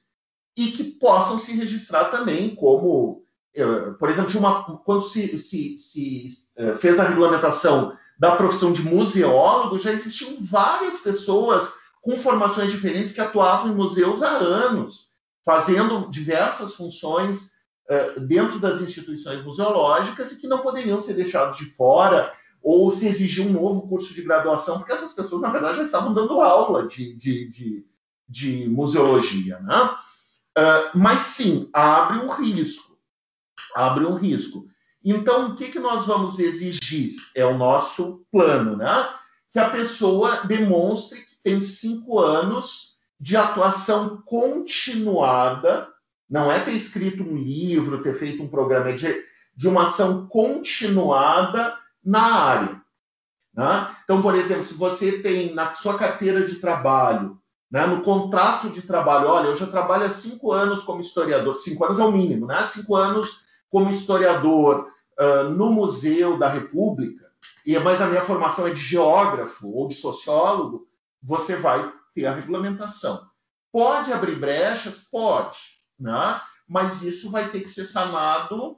e que possam se registrar também como, por exemplo, uma, quando se, se, se fez a regulamentação da profissão de museólogo, já existiam várias pessoas com formações diferentes que atuavam em museus há anos fazendo diversas funções uh, dentro das instituições museológicas e que não poderiam ser deixados de fora ou se exigir um novo curso de graduação, porque essas pessoas, na verdade, já estavam dando aula de, de, de, de museologia. Né? Uh, mas sim, abre um risco. Abre um risco. Então, o que, que nós vamos exigir? É o nosso plano, né? Que a pessoa demonstre que tem cinco anos de atuação continuada, não é ter escrito um livro, ter feito um programa, é de, de uma ação continuada na área. Né? Então, por exemplo, se você tem na sua carteira de trabalho, né, no contrato de trabalho, olha, eu já trabalho há cinco anos como historiador, cinco anos é o mínimo, né? cinco anos como historiador uh, no Museu da República, e mas a minha formação é de geógrafo ou de sociólogo, você vai ter a regulamentação. Pode abrir brechas? Pode, né? mas isso vai ter que ser sanado.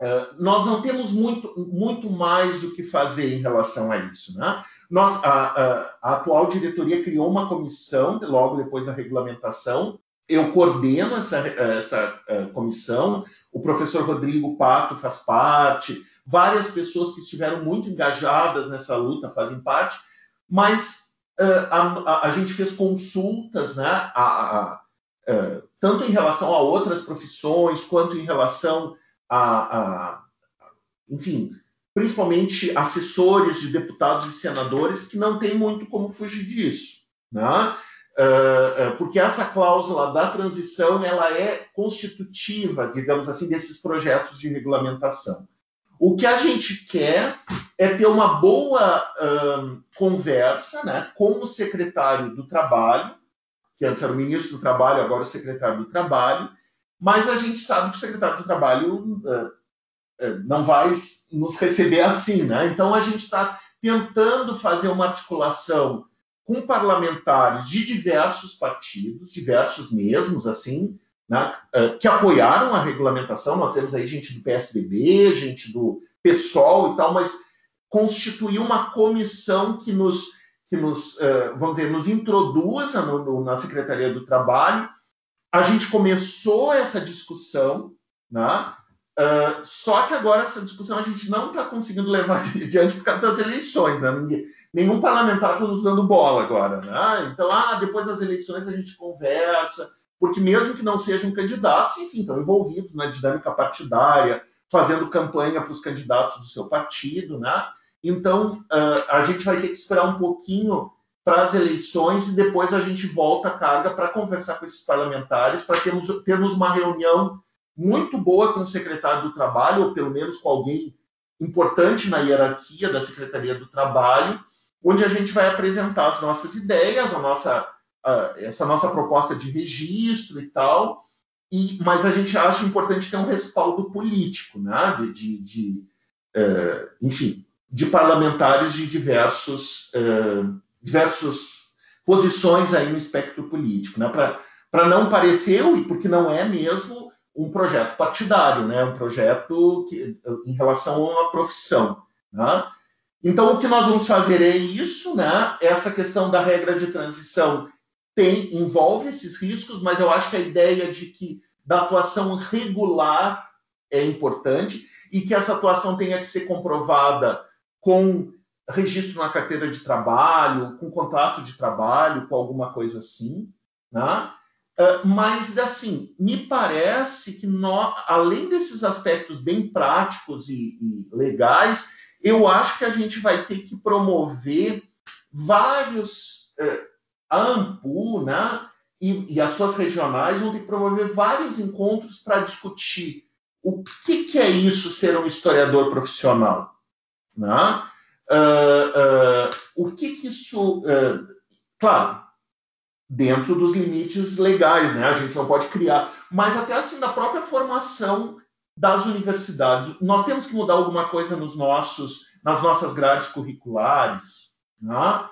Uh, nós não temos muito, muito mais o que fazer em relação a isso. Né? Nós, a, a, a atual diretoria criou uma comissão, logo depois da regulamentação. Eu coordeno essa, essa uh, comissão, o professor Rodrigo Pato faz parte, várias pessoas que estiveram muito engajadas nessa luta fazem parte, mas a, a, a gente fez consultas, né, a, a, tanto em relação a outras profissões, quanto em relação a, enfim, principalmente assessores de deputados e senadores que não tem muito como fugir disso, né? Porque essa cláusula da transição ela é constitutiva, digamos assim, desses projetos de regulamentação. O que a gente quer é ter uma boa um, conversa né, com o secretário do Trabalho, que antes era o ministro do Trabalho, agora o secretário do Trabalho, mas a gente sabe que o secretário do Trabalho não vai nos receber assim, né? Então a gente está tentando fazer uma articulação com parlamentares de diversos partidos, diversos mesmos, assim, né, eh, que apoiaram a regulamentação. Nós temos aí gente do PSDB, gente do PSOL e tal, mas constituiu uma comissão que nos, que nos eh, vamos dizer, nos introduza na Secretaria do Trabalho. A gente começou essa discussão, né? Uh, só que agora essa discussão a gente não está conseguindo levar adiante por causa das eleições, né? Nenhum parlamentar está nos dando bola agora, né? Então, ah, depois das eleições a gente conversa, porque mesmo que não sejam candidatos, enfim, estão envolvidos na dinâmica partidária, fazendo campanha para os candidatos do seu partido, né? Então, uh, a gente vai ter que esperar um pouquinho para as eleições e depois a gente volta a carga para conversar com esses parlamentares, para termos, termos uma reunião muito boa com o secretário do Trabalho, ou pelo menos com alguém importante na hierarquia da Secretaria do Trabalho, onde a gente vai apresentar as nossas ideias, a nossa, a, essa nossa proposta de registro e tal, e, mas a gente acha importante ter um respaldo político, né? de, de, de uh, enfim, de parlamentares de diversos, uh, diversos posições aí no espectro político, né? para não parecer, e porque não é mesmo, um projeto partidário, né? um projeto que, em relação a uma profissão. Né? Então, o que nós vamos fazer é isso, né? essa questão da regra de transição tem envolve esses riscos, mas eu acho que a ideia de que da atuação regular é importante e que essa atuação tenha que ser comprovada com registro na carteira de trabalho, com contrato de trabalho, com alguma coisa assim, né? Uh, mas, assim, me parece que, nós, além desses aspectos bem práticos e, e, legais, eu acho que a gente vai ter que promover vários. Uh, a AMPU, né? E, e, as suas regionais vão ter que promover vários encontros para discutir o que, que, é isso ser um historiador profissional. Né? Uh, uh, o que, que isso. Uh, claro, dentro dos limites legais, né? A gente não pode criar, mas até assim, na própria formação das universidades. Nós temos que mudar alguma coisa nos nossos, nas nossas grades curriculares. Né?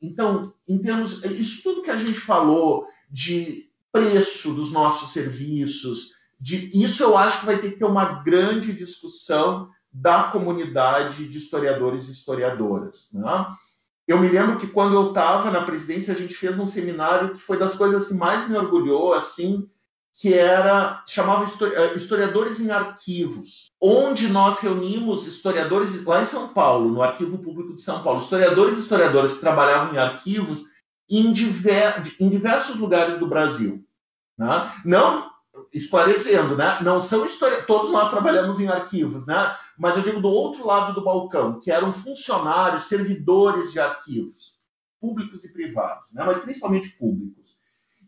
então, em termos. Isso tudo que a gente falou de preço dos nossos serviços, de, isso eu acho que vai ter que ter uma grande discussão da comunidade de historiadores e historiadoras. Né? Eu me lembro que quando eu estava na presidência, a gente fez um seminário que foi das coisas que mais me orgulhou, assim, que era chamava eh, historiadores em arquivos, onde nós reunimos historiadores lá em São Paulo, no Arquivo Público de São Paulo, historiadores e historiadoras que trabalhavam em arquivos em, diver, em diversos lugares do Brasil. Né? Não esclarecendo, né? Não são. Todos nós trabalhamos em arquivos, né? Mas eu digo do outro lado do balcão, que eram funcionários, servidores de arquivos, públicos e privados, né? Mas principalmente públicos.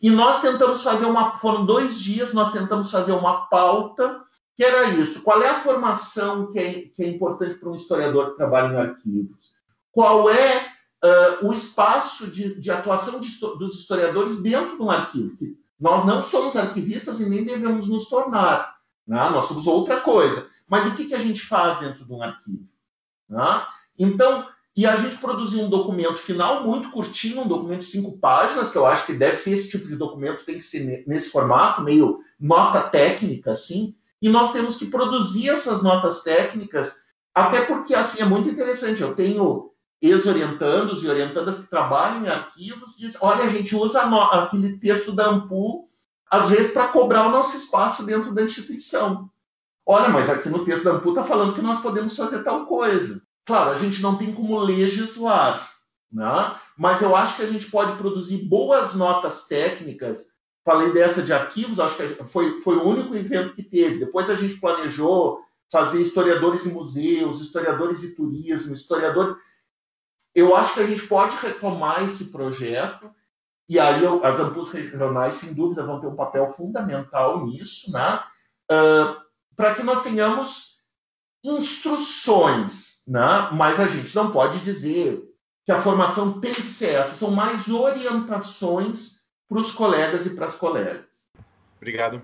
E nós tentamos fazer uma. Foram dois dias, nós tentamos fazer uma pauta que era isso. Qual é a formação que é, que é importante para um historiador que trabalha em arquivos? Qual é uh, o espaço de, de atuação de, dos historiadores dentro de um arquivo? Que, nós não somos arquivistas e nem devemos nos tornar. Né? Nós somos outra coisa. Mas o que, que a gente faz dentro de um arquivo? Né? Então, e a gente produziu um documento final muito curtinho, um documento de cinco páginas, que eu acho que deve ser esse tipo de documento, tem que ser nesse formato, meio nota técnica, assim. E nós temos que produzir essas notas técnicas, até porque, assim, é muito interessante. Eu tenho ex-orientandos e orientandas que trabalham em arquivos diz, olha, a gente usa aquele texto da AMPU, às vezes, para cobrar o nosso espaço dentro da instituição. Olha, mas aqui no texto da AMPU está falando que nós podemos fazer tal coisa. Claro, a gente não tem como legislar, né? mas eu acho que a gente pode produzir boas notas técnicas. Falei dessa de arquivos, acho que foi, foi o único evento que teve. Depois a gente planejou fazer historiadores e museus, historiadores e turismo, historiadores eu acho que a gente pode retomar esse projeto, e aí as ampulhas regionais, sem dúvida, vão ter um papel fundamental nisso, né? Uh, para que nós tenhamos instruções, né? mas a gente não pode dizer que a formação tem que ser essa, são mais orientações para os colegas e para as colegas. Obrigado.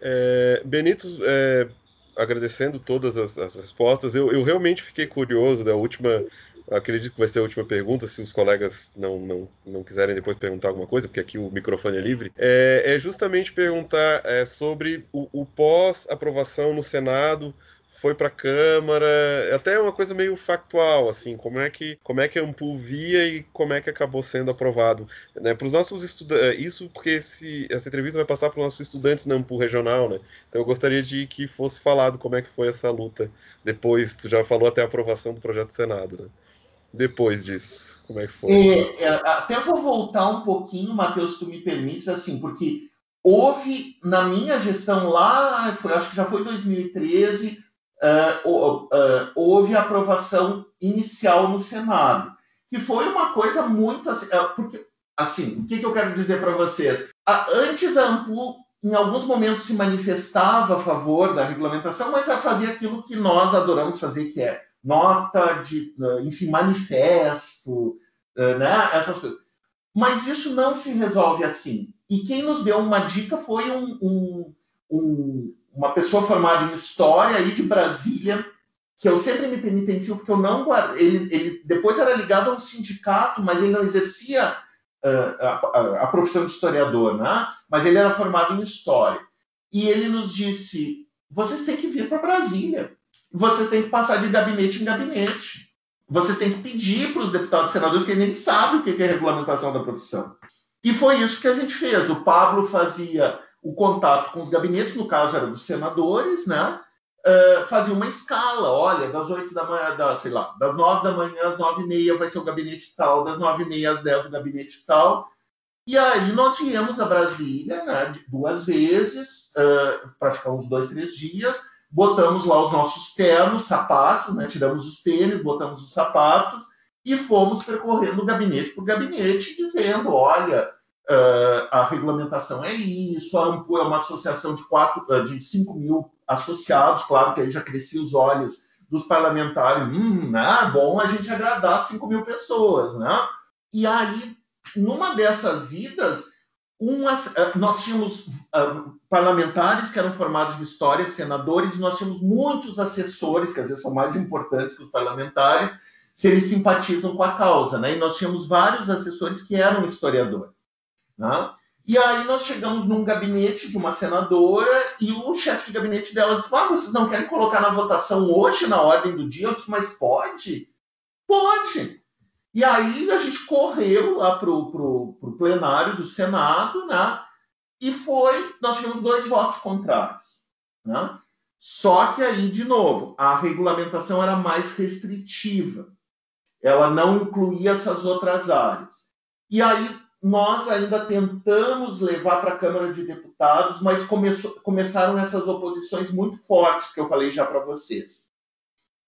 É, Benito, é, agradecendo todas as, as respostas, eu, eu, realmente fiquei curioso da última acredito que vai ser a última pergunta, se os colegas não, não, não quiserem depois perguntar alguma coisa, porque aqui o microfone é livre, é, é justamente perguntar é, sobre o, o pós-aprovação no Senado, foi para a Câmara, é até uma coisa meio factual, assim, como é que como é que a Ampul via e como é que acabou sendo aprovado, né? Para os nossos estudantes, é, isso porque esse, essa entrevista vai passar para os nossos estudantes na Ampul regional, né? Então eu gostaria de que fosse falado como é que foi essa luta depois, tu já falou até a aprovação do projeto do Senado, né? depois disso? Como é que foi? É, é, até vou voltar um pouquinho, Matheus, se tu me permites, assim, porque houve, na minha gestão lá, acho que já foi 2013, uh, uh, houve aprovação inicial no Senado, que foi uma coisa muito assim, uh, porque, assim, o que, que eu quero dizer para vocês? antes a Ampul, em alguns momentos, se manifestava a favor da regulamentação, mas ela fazia aquilo que nós adoramos fazer, que é nota de, enfim, manifesto, né, essas coisas. Mas isso não se resolve assim. E quem nos deu uma dica foi um, um, um, uma pessoa formada em História aí de Brasília, que eu sempre me penitencio porque eu não guardei. Ele, ele depois era ligado a um sindicato, mas ele não exercia uh, a, a, a, profissão de historiador, né? mas ele era formado em História. E ele nos disse: vocês têm que vir para Brasília, vocês têm que passar de gabinete em gabinete. Vocês têm que pedir para os deputados e senadores que nem sabem o que é regulamentação da profissão. E foi isso que a gente fez. O Pablo fazia o contato com os gabinetes, no caso era dos senadores, né? Uh, fazia uma escala, olha, das 8 da manhã, da, sei lá, das 9 da manhã às 9 e meia vai ser o gabinete tal, das 9 e meia às 10 o gabinete tal. E aí nós viemos a Brasília, né, duas vezes, uh, para ficar uns dois, três dias, botamos lá os nossos ternos, sapatos, né, tiramos os tênis, botamos os sapatos, e fomos percorrendo gabinete por gabinete, dizendo: olha, uh, a regulamentação é isso, a AMPU é uma associação de, quatro, uh, de 5 mil associados, claro que aí já crescia os olhos dos parlamentares, hum, né, bom a gente agradar 5 mil pessoas, né? E aí, numa dessas idas, umas, uh, nós tínhamos parlamentares que eram formados de história, senadores, e nós tínhamos muitos assessores, que às vezes são mais importantes que os parlamentares, se eles simpatizam com a causa, né? E nós tínhamos vários assessores que eram historiadores, né? E aí nós chegamos num gabinete de uma senadora e o chefe de gabinete dela disse: ah, vocês não querem colocar na votação hoje, na ordem do dia? Eu disse, mas pode? Pode. E aí a gente correu lá para o plenário do Senado, né? E foi, nós tivemos dois votos contrários. Né? Só que aí, de novo, a regulamentação era mais restritiva ela não incluía essas outras áreas. E aí nós ainda tentamos levar para a Câmara de Deputados, mas começou, começaram essas oposições muito fortes que eu falei já para vocês.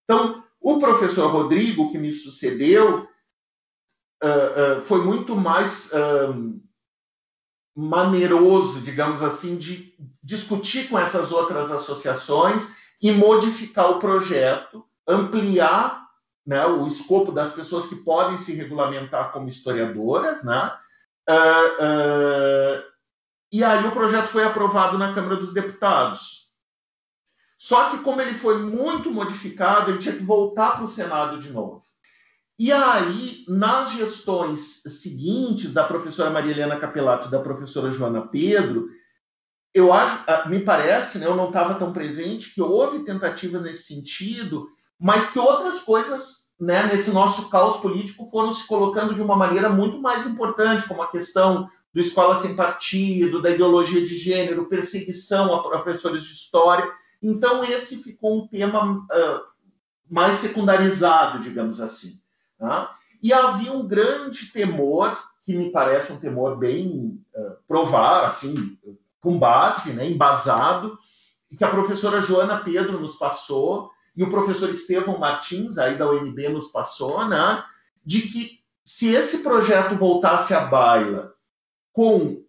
Então, o professor Rodrigo, que me sucedeu, uh, uh, foi muito mais maneiroso, digamos assim, de discutir com essas outras associações e modificar o projeto, ampliar né, o escopo das pessoas que podem se regulamentar como historiadoras, né? Uh, e aí o projeto foi aprovado na Câmara dos Deputados. Só que como ele foi muito modificado, ele tinha que voltar para o Senado de novo. E aí, nas gestões seguintes da professora Maria Helena Capelato e da professora Joana Pedro, eu acho, ah, me parece, né, eu não estava tão presente, que houve tentativas nesse sentido, mas que outras coisas né, nesse nosso caos político foram se colocando de uma maneira muito mais importante, como a questão do escola sem partido, da ideologia de gênero, perseguição a professores de história. Então, esse ficou um tema uh, mais secundarizado, digamos assim. Tá? E havia um grande temor, que me parece um temor bem uh, provável, assim, com base, né, embasado, que a professora Joana Pedro nos passou, e o professor Estevão Martins, aí da UNB, nos passou, né, de que se esse projeto voltasse à baila com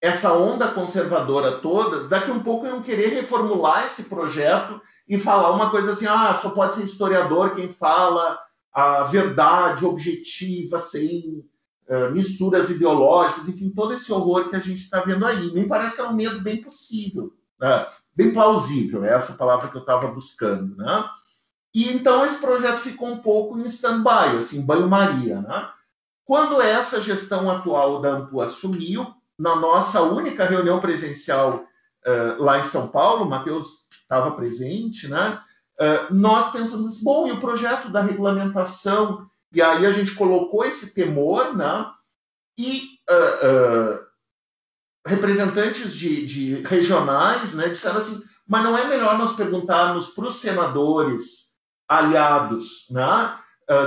essa onda conservadora toda, daqui um pouco iam querer reformular esse projeto e falar uma coisa assim: ah, só pode ser historiador quem fala a verdade objetiva, sem uh, misturas ideológicas, enfim, todo esse horror que a gente está vendo aí. Me parece que é um medo bem possível. Né? Bem plausível, é essa palavra que eu estava buscando, né? E então esse projeto ficou um pouco em stand-by, assim, banho-maria, né? Quando essa gestão atual da AMPU assumiu, na nossa única reunião presencial uh, lá em São Paulo, o Matheus estava presente, né? Uh, nós pensamos bom, e o projeto da regulamentação? E aí a gente colocou esse temor, né? E uh, representantes de, de regionais né, disseram assim, mas não é melhor nós perguntarmos para os senadores aliados, né,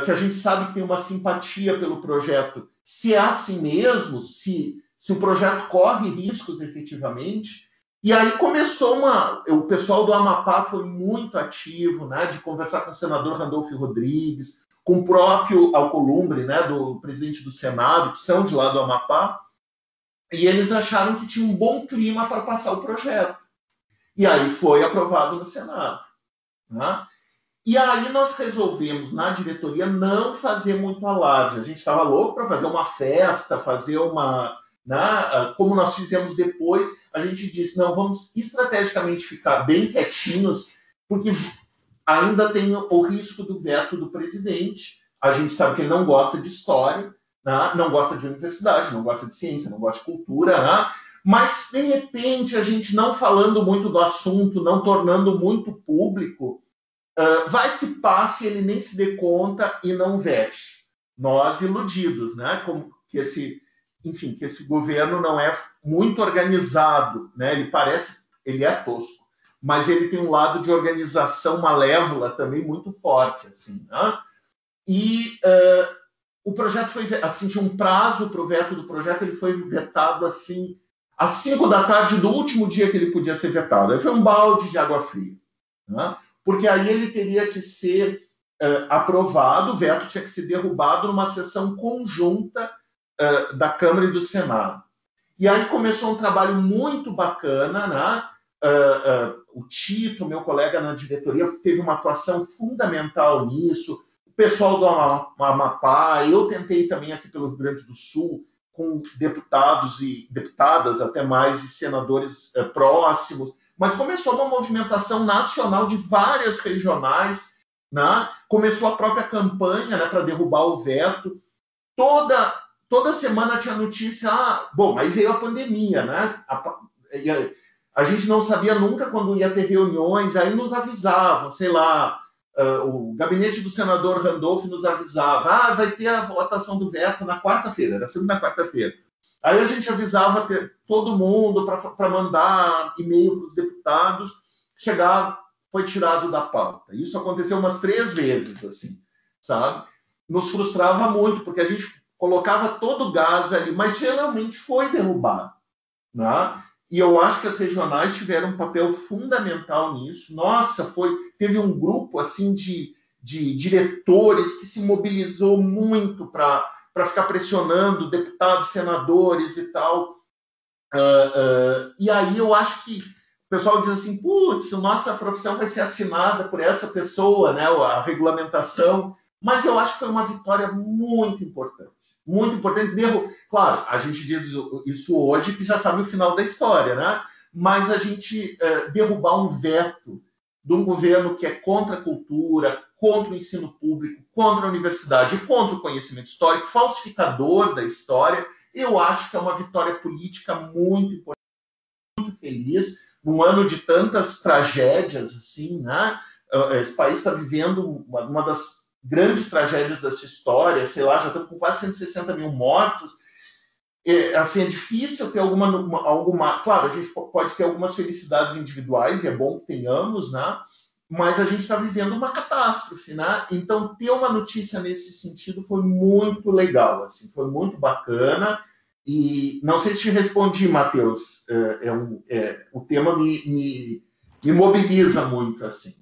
que a gente sabe que tem uma simpatia pelo projeto, se é assim mesmo, se, se o projeto corre riscos efetivamente. E aí começou uma. O pessoal do Amapá foi muito ativo, né, de conversar com o senador Randolfo Rodrigues, com o próprio Alcolumbre, né, do presidente do Senado, que são de lá do Amapá, e eles acharam que tinha um bom clima para passar o projeto. E aí foi aprovado no Senado. Né? E aí nós resolvemos, na diretoria, não fazer muito alarde. A gente estava louco para fazer uma festa, fazer uma. Né? Como nós fizemos depois, a gente disse: não, vamos estrategicamente ficar bem quietinhos, porque ainda tem o risco do veto do presidente. A gente sabe que ele não gosta de história, né? não gosta de universidade, não gosta de ciência, não gosta de cultura, né? mas de repente a gente não falando muito do assunto, não tornando muito público, uh, vai que passe ele nem se dê conta e não vete. Nós iludidos, né? Como que esse, enfim, que esse governo não é muito organizado, né? Ele parece, ele é tosco, mas ele tem um lado de organização malévola também muito forte, assim, né? E uh, o projeto foi assim tinha um prazo para o veto do projeto, ele foi vetado assim às 5 da tarde do último dia que ele podia ser vetado. Aí foi um balde de água fria. Né? Porque aí ele teria que ser uh, aprovado, o veto tinha que ser derrubado numa sessão conjunta uh, da Câmara e do Senado. E aí começou um trabalho muito bacana, né? Uh, o Tito, meu colega na diretoria, teve uma atuação fundamental nisso. Pessoal do Amapá, eu tentei também aqui pelo Rio Grande do Sul com deputados e deputadas, até mais, e senadores é, próximos, mas começou uma movimentação nacional de várias regionais, né? começou a própria campanha né, para derrubar o veto. Toda, toda semana tinha notícia, ah, bom, aí veio a pandemia, né? A, a, a gente não sabia nunca quando ia ter reuniões, aí nos avisavam, sei lá, o gabinete do senador Randolph nos avisava: ah, vai ter a votação do veto na quarta-feira, era na quarta-feira. Aí a gente avisava todo mundo para mandar e-mail para os deputados, chegava, foi tirado da pauta. Isso aconteceu umas três vezes, assim, sabe? Nos frustrava muito, porque a gente colocava todo o gás ali, mas geralmente foi derrubado. Né? E eu acho que as regionais tiveram um papel fundamental nisso. Nossa, foi teve um grupo assim de, de diretores que se mobilizou muito para ficar pressionando deputados, senadores e tal. Uh, uh, e aí eu acho que o pessoal diz assim, putz, nossa profissão vai ser assinada por essa pessoa, né, a regulamentação. Mas eu acho que foi uma vitória muito importante muito importante. Derru... Claro, a gente diz isso hoje que já sabe o final da história, né? Mas a gente é, derrubar um veto de um governo que é contra a cultura, contra o ensino público, contra a universidade, contra o conhecimento histórico, falsificador da história, eu acho que é uma vitória política muito importante, muito feliz, num ano de tantas tragédias, assim, né? Esse país está vivendo uma, uma das grandes tragédias da sua história, sei lá, já estamos com quase 160 mil mortos. É, assim, é difícil ter alguma, alguma. Claro, a gente pode ter algumas felicidades individuais, e é bom que tenhamos, né? Mas a gente está vivendo uma catástrofe, né? Então, ter uma notícia nesse sentido foi muito legal, assim, foi muito bacana. E não sei se te respondi, Matheus. É, é um, é, o tema me, me, me mobiliza muito, assim.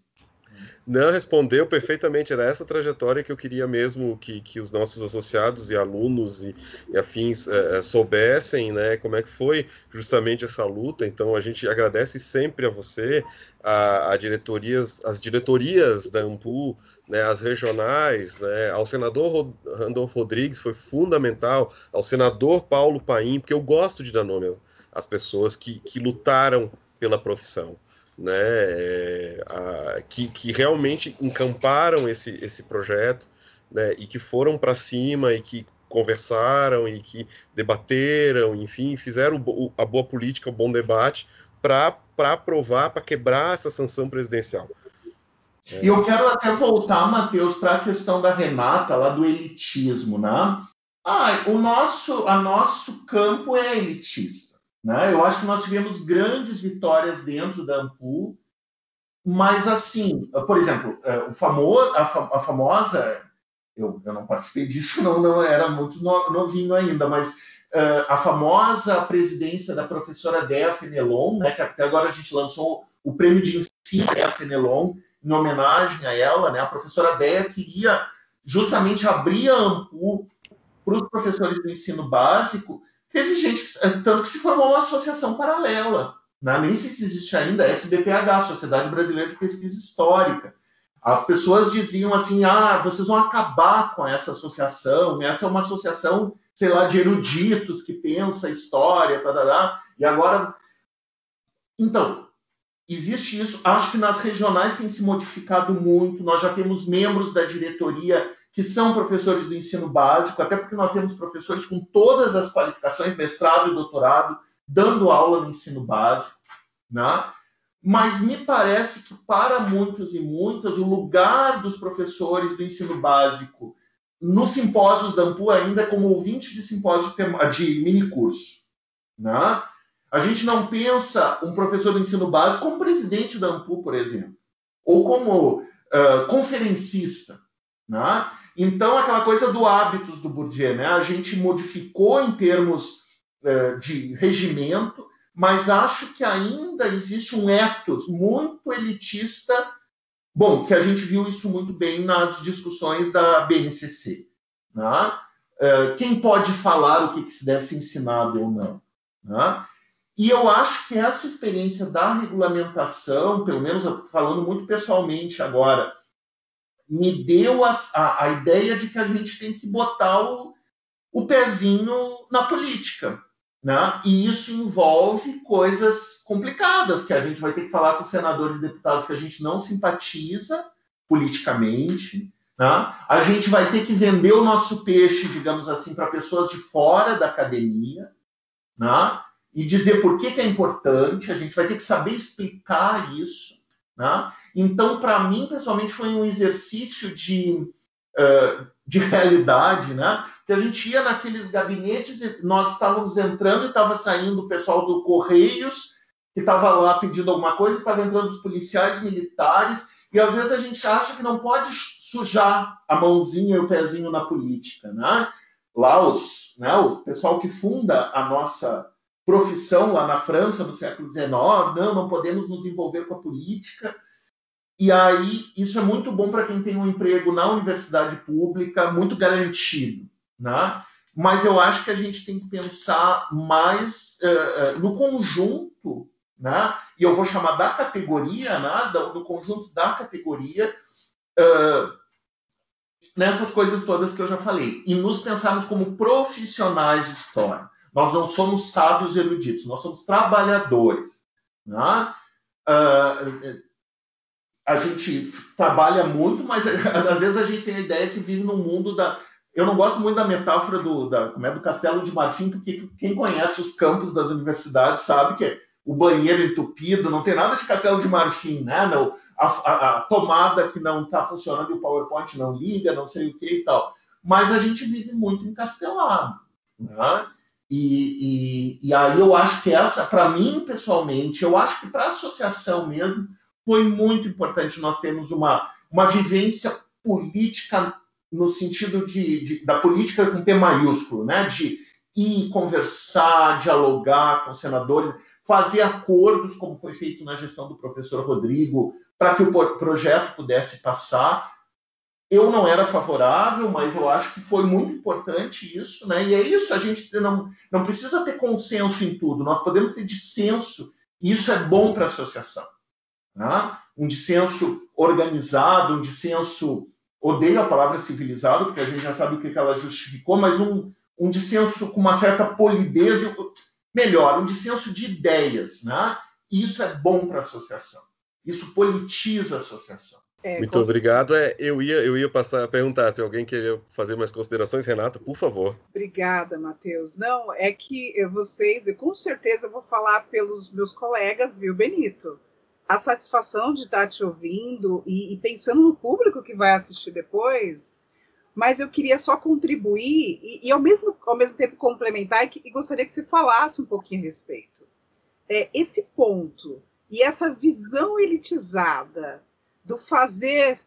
Não, respondeu perfeitamente. Era essa trajetória que eu queria mesmo que, que os nossos associados e alunos e, e afins é, soubessem, né? Como é que foi justamente essa luta. Então, a gente agradece sempre a você, a, a diretorias, as diretorias da AMPU, né, as regionais, né, ao senador Randolfo Rodrigues foi fundamental, ao senador Paulo Paim, porque eu gosto de dar nome às pessoas que, que lutaram pela profissão né, é, a, que, que realmente encamparam esse, esse projeto, né, e que foram para cima e que conversaram e que debateram, enfim, fizeram o, a boa política, o bom debate para aprovar, para quebrar essa sanção presidencial. E eu quero até voltar, Matheus, para a questão da Renata, lá do elitismo, né? Ah, o nosso, a nosso campo é elitista. Né? Eu acho que nós tivemos grandes vitórias dentro da Ampul, mas assim, por exemplo, é, o a, famosa eu, eu não participei disso, não, não era muito novinho ainda, mas uh, a famosa presidência da professora Dea Fenelon, né, que até agora a gente lançou o prêmio de ensino Dea Fenelon, em homenagem a ela, né, a professora Dea queria justamente abrir a AMPU para os professores do ensino básico, teve gente que, tanto que se formou uma associação paralela, né? nem se existe ainda, SBPH, Sociedade Brasileira de Pesquisa Histórica. As pessoas diziam assim: ah, vocês vão acabar com essa associação, essa é uma associação, sei lá, de eruditos que pensa história, tarará, e agora. Então, existe isso. Acho que nas regionais tem se modificado muito. Nós já temos membros da diretoria que são professores do ensino básico, até porque nós temos professores com todas as qualificações, mestrado e doutorado, dando aula no ensino básico, né? Mas me parece que para muitos e muitas o lugar dos professores do ensino básico nos simpósios da AMPU ainda é como ouvinte de simpósio de minicurso, né? A gente não pensa um professor do ensino básico como presidente da AMPU, por exemplo, ou como uh, conferencista. Né? Então, aquela coisa do hábitos do Bourdieu, né? a gente modificou em termos uh, de regimento, mas acho que ainda existe um ethos muito elitista. Bom, que a gente viu isso muito bem nas discussões da BNCC. Né? Uh, quem pode falar o que, que se deve ser ensinado ou não? Né? E eu acho que essa experiência da regulamentação, pelo menos falando muito pessoalmente agora, me deu a, a, a ideia de que a gente tem que botar o, o pezinho na política. Né? E isso envolve coisas complicadas, que a gente vai ter que falar com senadores e deputados que a gente não simpatiza politicamente. Né? A gente vai ter que vender o nosso peixe, digamos assim, para pessoas de fora da academia. Né? e dizer por que, que é importante, a gente vai ter que saber explicar isso. Né? Então, para mim, pessoalmente, foi um exercício de, uh, de realidade, né? que a gente ia naqueles gabinetes e nós estávamos entrando e estava saindo o pessoal do Correios, que estava lá pedindo alguma coisa, estava entrando os policiais militares, e às vezes a gente acha que não pode sujar a mãozinha e o pezinho na política. Né? Lá, os, né, o pessoal que funda a nossa profissão lá na França no século XIX, não, não podemos nos envolver com a política. E aí, isso é muito bom para quem tem um emprego na universidade pública, muito garantido. Né? Mas eu acho que a gente tem que pensar mais uh, uh, no conjunto, né? e eu vou chamar da categoria, né? do, conjunto da categoria, uh, nessas coisas todas que eu já falei, e nos pensarmos como profissionais de história. Nós não somos sábios eruditos, nós somos trabalhadores. Né? Uh, a gente trabalha muito, mas às vezes a gente tem a ideia que vive num mundo da. Eu não gosto muito da metáfora do, da, como é, do Castelo de Marfim, porque quem conhece os campos das universidades sabe que o banheiro entupido, não tem nada de Castelo de Marfim, né? Não, a, a, a tomada que não está funcionando e o PowerPoint não liga, não sei o que e tal. Mas a gente vive muito encastelado. Né? E, e, e aí eu acho que essa, para mim pessoalmente, eu acho que para a associação mesmo, foi muito importante nós termos uma, uma vivência política no sentido de, de, da política com P maiúsculo, né? de ir conversar, dialogar com senadores, fazer acordos, como foi feito na gestão do professor Rodrigo, para que o projeto pudesse passar. Eu não era favorável, mas eu acho que foi muito importante isso, né? E é isso, a gente não, não precisa ter consenso em tudo, nós podemos ter dissenso, e isso é bom para a associação. Né? Um dissenso organizado, um dissenso, odeio a palavra civilizado, porque a gente já sabe o que ela justificou, mas um, um dissenso com uma certa polidez, melhor, um dissenso de ideias, né? Isso é bom para a associação. Isso politiza a associação. É, Muito obrigado. É, eu ia, eu ia passar a perguntar se alguém queria fazer mais considerações, Renata, por favor. Obrigada, Matheus. Não, é que vocês, eu com certeza vou falar pelos meus colegas, viu, Benito? A satisfação de estar te ouvindo e, e pensando no público que vai assistir depois, mas eu queria só contribuir e, e ao, mesmo, ao mesmo tempo complementar e, e, gostaria que você falasse um pouquinho a respeito. É, esse ponto e essa visão elitizada do fazer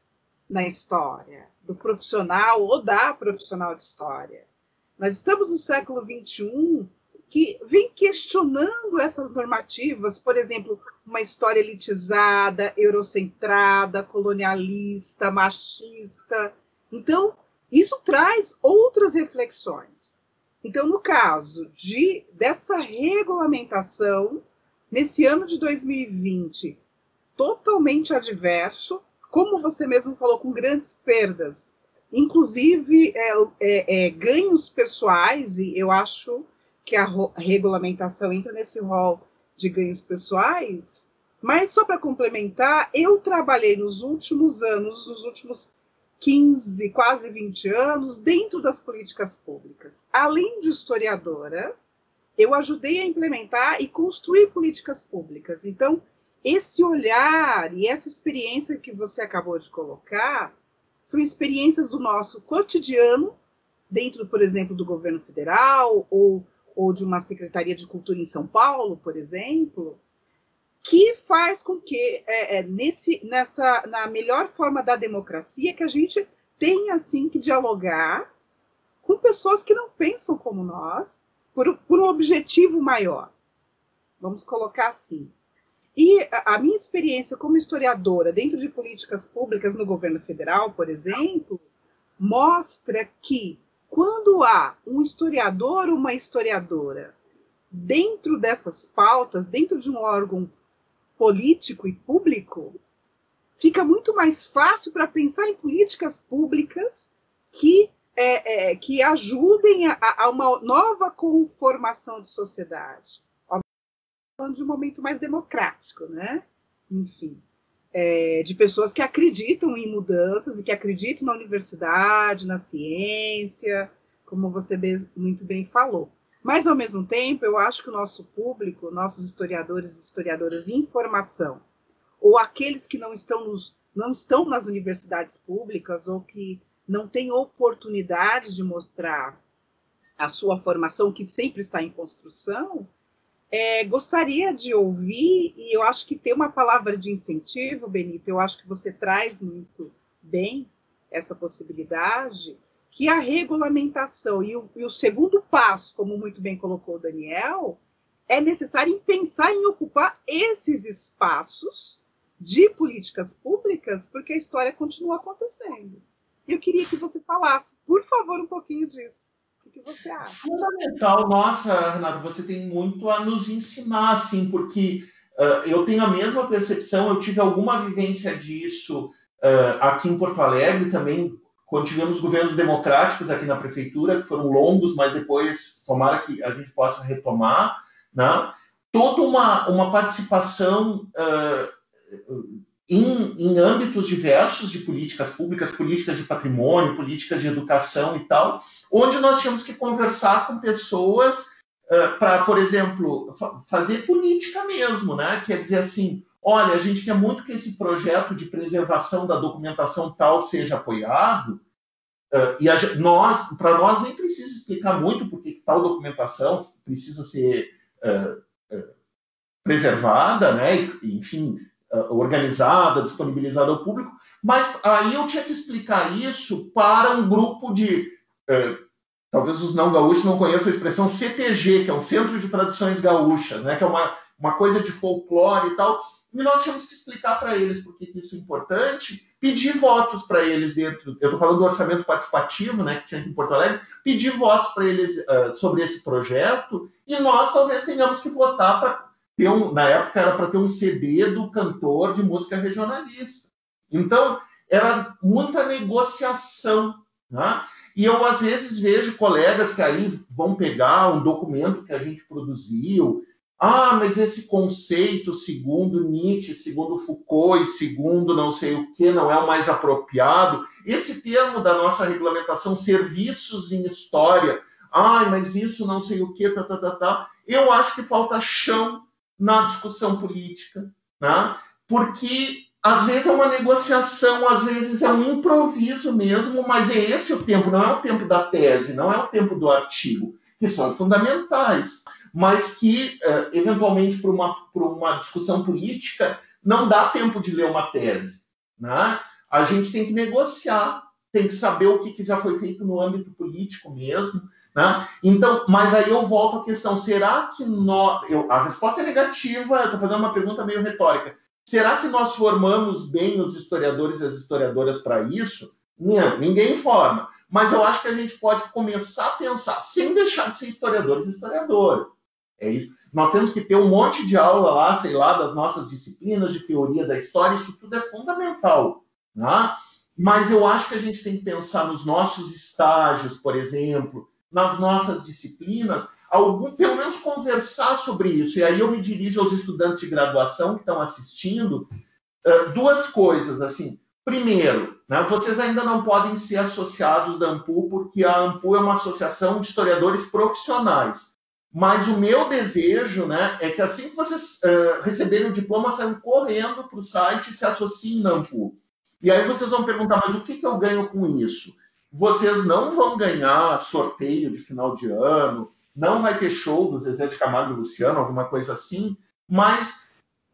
na história, do profissional ou da profissional de história. Nós estamos no século XXI que vem questionando essas normativas, por exemplo, uma história elitizada, eurocentrada, colonialista, machista. Então, isso traz outras reflexões. Então, no caso de dessa regulamentação, nesse ano de 2020, totalmente adverso, como você mesmo falou, com grandes perdas, inclusive é, é, é, ganhos pessoais, e eu acho que a regulamentação entra nesse rol de ganhos pessoais. Mas só para complementar, eu trabalhei nos últimos anos, nos últimos 15, quase 20 anos, dentro das políticas públicas. Além de historiadora, eu ajudei a implementar e construir políticas públicas. Então, esse olhar e essa experiência que você acabou de colocar são experiências do nosso cotidiano, dentro, por exemplo, do governo federal ou ou de uma secretaria de cultura em São Paulo, por exemplo, que faz com que é, é, nesse, nessa, na melhor forma da democracia, que a gente tenha assim que dialogar com pessoas que não pensam como nós, por, por um objetivo maior. Vamos colocar assim. E a, minha experiência como historiadora dentro de políticas públicas no governo federal, por exemplo, mostra que quando há um historiador ou uma historiadora dentro dessas pautas, dentro de um órgão político e público, fica muito mais fácil para pensar em políticas públicas que, é, é, que ajudem a, a, uma nova conformação de sociedade. Falando de um momento mais democrático, né? Enfim é, de pessoas que acreditam em mudanças e que acreditam na universidade, na ciência, como você muito bem falou. Mas, ao mesmo tempo, eu acho que o nosso público, nossos historiadores e historiadoras em formação, ou aqueles que não estão, nos, não estão nas universidades públicas ou que não têm oportunidade de mostrar a sua formação, que sempre está em construção, é, gostaria de ouvir, e eu acho que ter uma palavra de incentivo, Benito, eu acho que você traz muito bem essa possibilidade, que a regulamentação e o, e o segundo passo, como muito bem colocou o Daniel, é necessário pensar em ocupar esses espaços de políticas públicas, porque a história continua acontecendo. Eu queria que você falasse, por favor, um pouquinho disso. O que você acha? Fundamental. Nossa, Renato, você tem muito a nos ensinar, assim, porque uh, eu tenho a mesma percepção, eu tive alguma vivência disso uh, aqui em Porto Alegre também, quando tivemos governos democráticos aqui na prefeitura, que foram longos, mas depois tomara que a gente possa retomar, né? toda uma, uma participação uh, em, em âmbitos diversos de políticas públicas, políticas de patrimônio, políticas de educação e tal, onde nós tínhamos que conversar com pessoas uh, para, por exemplo, fa fazer política mesmo, né? Quer dizer assim, olha, a gente quer muito que esse projeto de preservação da documentação tal seja apoiado, uh, e a, nós, para nós nem precisa explicar muito porque tal documentação precisa ser uh, preservada, né? E, enfim, organizada, disponibilizada ao público, mas aí eu tinha que explicar isso para um grupo de é, talvez os não gaúchos não conheçam a expressão CTG, que é o Centro de Tradições Gaúchas, né, que é uma, uma coisa de folclore e tal. E nós tínhamos que explicar para eles por que isso é importante, pedir votos para eles dentro. Eu estou falando do orçamento participativo, né, que tinha aqui em Porto Alegre, pedir votos para eles uh, sobre esse projeto, e nós talvez tenhamos que votar para ter um. Na época era para ter um CD do cantor de música regionalista. Então, era muita negociação. Né? E eu, às vezes, vejo colegas que aí vão pegar um documento que a gente produziu. Ah, mas esse conceito, segundo Nietzsche, segundo Foucault e segundo não sei o que, não é o mais apropriado. Esse termo da nossa regulamentação, serviços em história. Ah, mas isso não sei o que, tá, tá, tá, tá. Eu acho que falta chão na discussão política, né? porque às vezes é uma negociação, às vezes é um improviso mesmo, mas é esse o tempo, não é o tempo da tese, não é o tempo do artigo, que são fundamentais, mas que, uh, eventualmente, para uma, uma discussão política, não dá tempo de ler uma tese. Né? A gente tem que negociar, tem que saber o que, que já foi feito no âmbito político mesmo. Né? Então, mas aí eu volto à questão: será que nós. Eu, a resposta é negativa, eu estou fazendo uma pergunta meio retórica. Será que nós formamos bem os historiadores e as historiadoras para isso? Não, ninguém forma. Mas eu acho que a gente pode começar a pensar, sem deixar de ser historiadores e historiadoras. É isso. Nós temos que ter um monte de aula lá, sei lá, das nossas disciplinas de teoria da história, isso tudo é fundamental. Né? Mas eu acho que a gente tem que pensar nos nossos estágios, por exemplo, nas nossas disciplinas, algum, pelo menos conversar sobre isso. E aí eu me dirijo aos estudantes de graduação que estão assistindo. Uh, duas coisas, assim. Primeiro, né, vocês ainda não podem ser associados da AMPU, porque a AMPU é uma associação de historiadores profissionais. Mas o meu desejo né, é que assim que vocês uh, receberem o diploma, saiam correndo para o site e se associem na AMPU. E aí vocês vão perguntar, mas o que, que eu ganho com isso? Vocês não vão ganhar sorteio de final de ano, não vai ter show do Zezé de Camargo e Luciano, alguma coisa assim, mas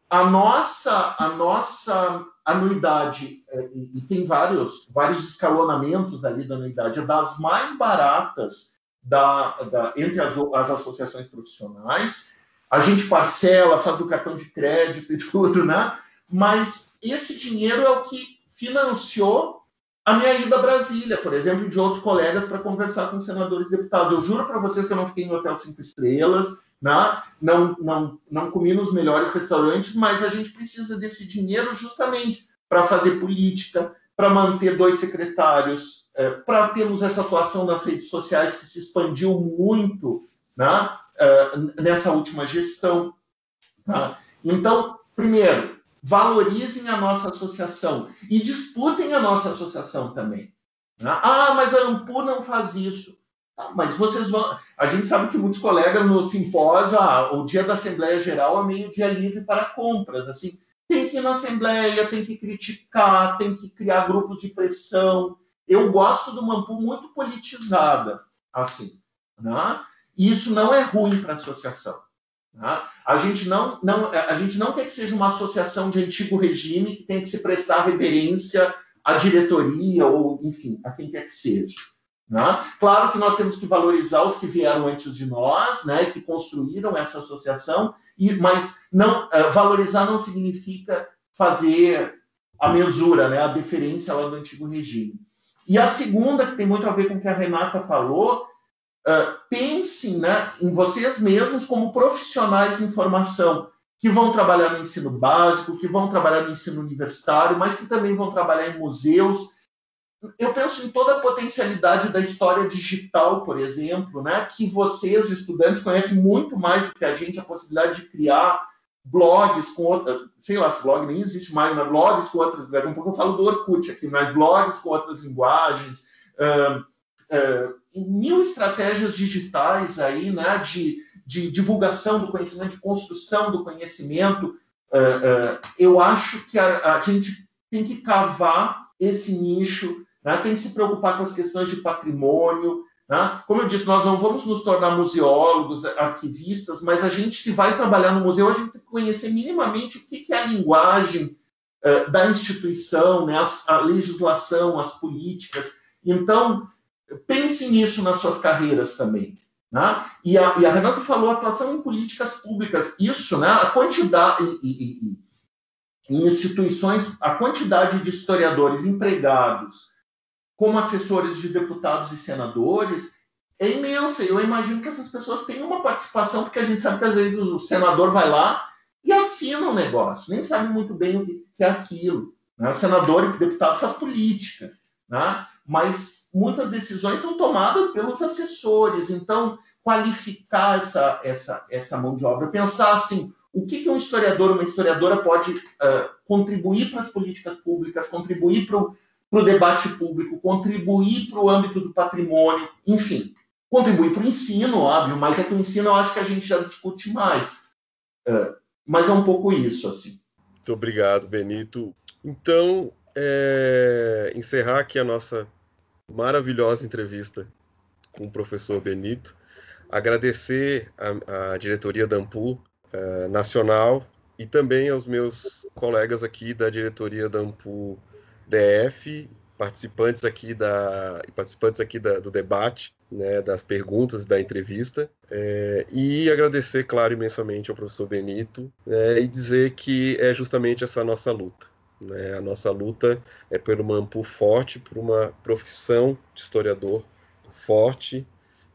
a nossa, a nossa anuidade, é, e tem vários, vários escalonamentos ali da anuidade, é das mais baratas da, da, entre as, as associações profissionais. A gente parcela, faz do cartão de crédito e tudo, né? Mas esse dinheiro é o que financiou a minha ida a Brasília, por exemplo, de outros colegas para conversar com senadores e deputados. Eu juro para vocês que eu não fiquei em hotel cinco estrelas, né? não, não, não comi nos melhores restaurantes, mas a gente precisa desse dinheiro justamente para fazer política, para manter dois secretários, é, para termos essa atuação nas redes sociais que se expandiu muito né? É, nessa última gestão. Né? Então, primeiro, valorizem a nossa associação e disputem a nossa associação também. Né? Ah, mas a Ampu não faz isso. Ah, mas vocês vão. A gente sabe que muitos colegas no simpósio, ah, o dia da Assembleia Geral é meio dia livre para compras. Assim, tem que ir na Assembleia, tem que criticar, tem que criar grupos de pressão. Eu gosto de uma Ampu muito politizada, assim. Né? E isso não é ruim para a associação. Tá? A, gente não, não, a gente não quer que seja uma associação de antigo regime que tem que se prestar reverência à diretoria ou, enfim, a quem quer que seja. Né? Claro que nós temos que valorizar os que vieram antes de nós, né, que construíram essa associação, e, mas não uh, valorizar não significa fazer a mesura, né, a deferência lá do antigo regime. E a segunda, que tem muito a ver com o que a Renata falou, Uh, pensem né, em vocês mesmos como profissionais de informação que vão trabalhar no ensino básico, que vão trabalhar no ensino universitário, mas que também vão trabalhar em museus. Eu penso em toda a potencialidade da história digital, por exemplo, né, que vocês, estudantes, conhecem muito mais do que a gente, a possibilidade de criar blogs com outra, sei lá, se blog nem existe mais, mas blogs com outras, daqui um pouco eu falo do Orkut aqui, mas blogs com outras linguagens, uh, uh, mil estratégias digitais aí, né, de, de divulgação do conhecimento, de construção do conhecimento. Uh, uh, eu acho que a, a, gente tem que cavar esse nicho, né, tem que se preocupar com as questões de patrimônio. Né? Como eu disse, nós não vamos nos tornar museólogos, arquivistas, mas a gente, se vai trabalhar no museu, a gente tem que conhecer minimamente o que, que é a linguagem uh, da instituição, né, a, a legislação, as políticas. Então, Pense nisso nas suas carreiras também. Né? E, a, e a Renata falou atuação em políticas públicas. Isso, né? a quantidade, e, e, e, em instituições, a quantidade de historiadores empregados como assessores de deputados e senadores é imensa. Eu imagino que essas pessoas têm uma participação, porque a gente sabe que às vezes o senador vai lá e assina um negócio, nem sabe muito bem o que é aquilo. Né? O senador e deputado faz política, né? Mas muitas decisões são tomadas pelos assessores. Então, qualificar essa, essa, essa mão de obra, pensar assim, o que, que um historiador, uma historiadora pode uh, contribuir para as políticas públicas, contribuir para o debate público, contribuir para o âmbito do patrimônio, enfim, contribuir para o ensino, óbvio, mas é que o ensino eu acho que a gente já discute mais. Uh, mas é um pouco isso, assim. Muito obrigado, Benito. Então, é, encerrar aqui a nossa maravilhosa entrevista com o professor Benito. Agradecer a diretoria da Ampu uh, Nacional e também aos meus colegas aqui da diretoria da Ampu DF, participantes aqui da participantes aqui da, do debate, né, das perguntas da entrevista é, e agradecer, claro, imensamente ao professor Benito é, e dizer que é justamente essa nossa luta. Né, a nossa luta é por uma AMPU forte, por uma profissão de historiador forte,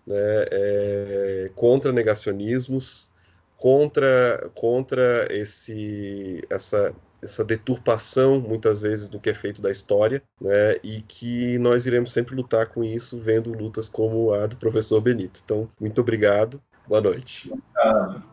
né, é, contra negacionismos, contra, contra esse, essa, essa deturpação, muitas vezes, do que é feito da história, né, e que nós iremos sempre lutar com isso, vendo lutas como a do professor Benito. Então, muito obrigado, boa noite. Obrigado.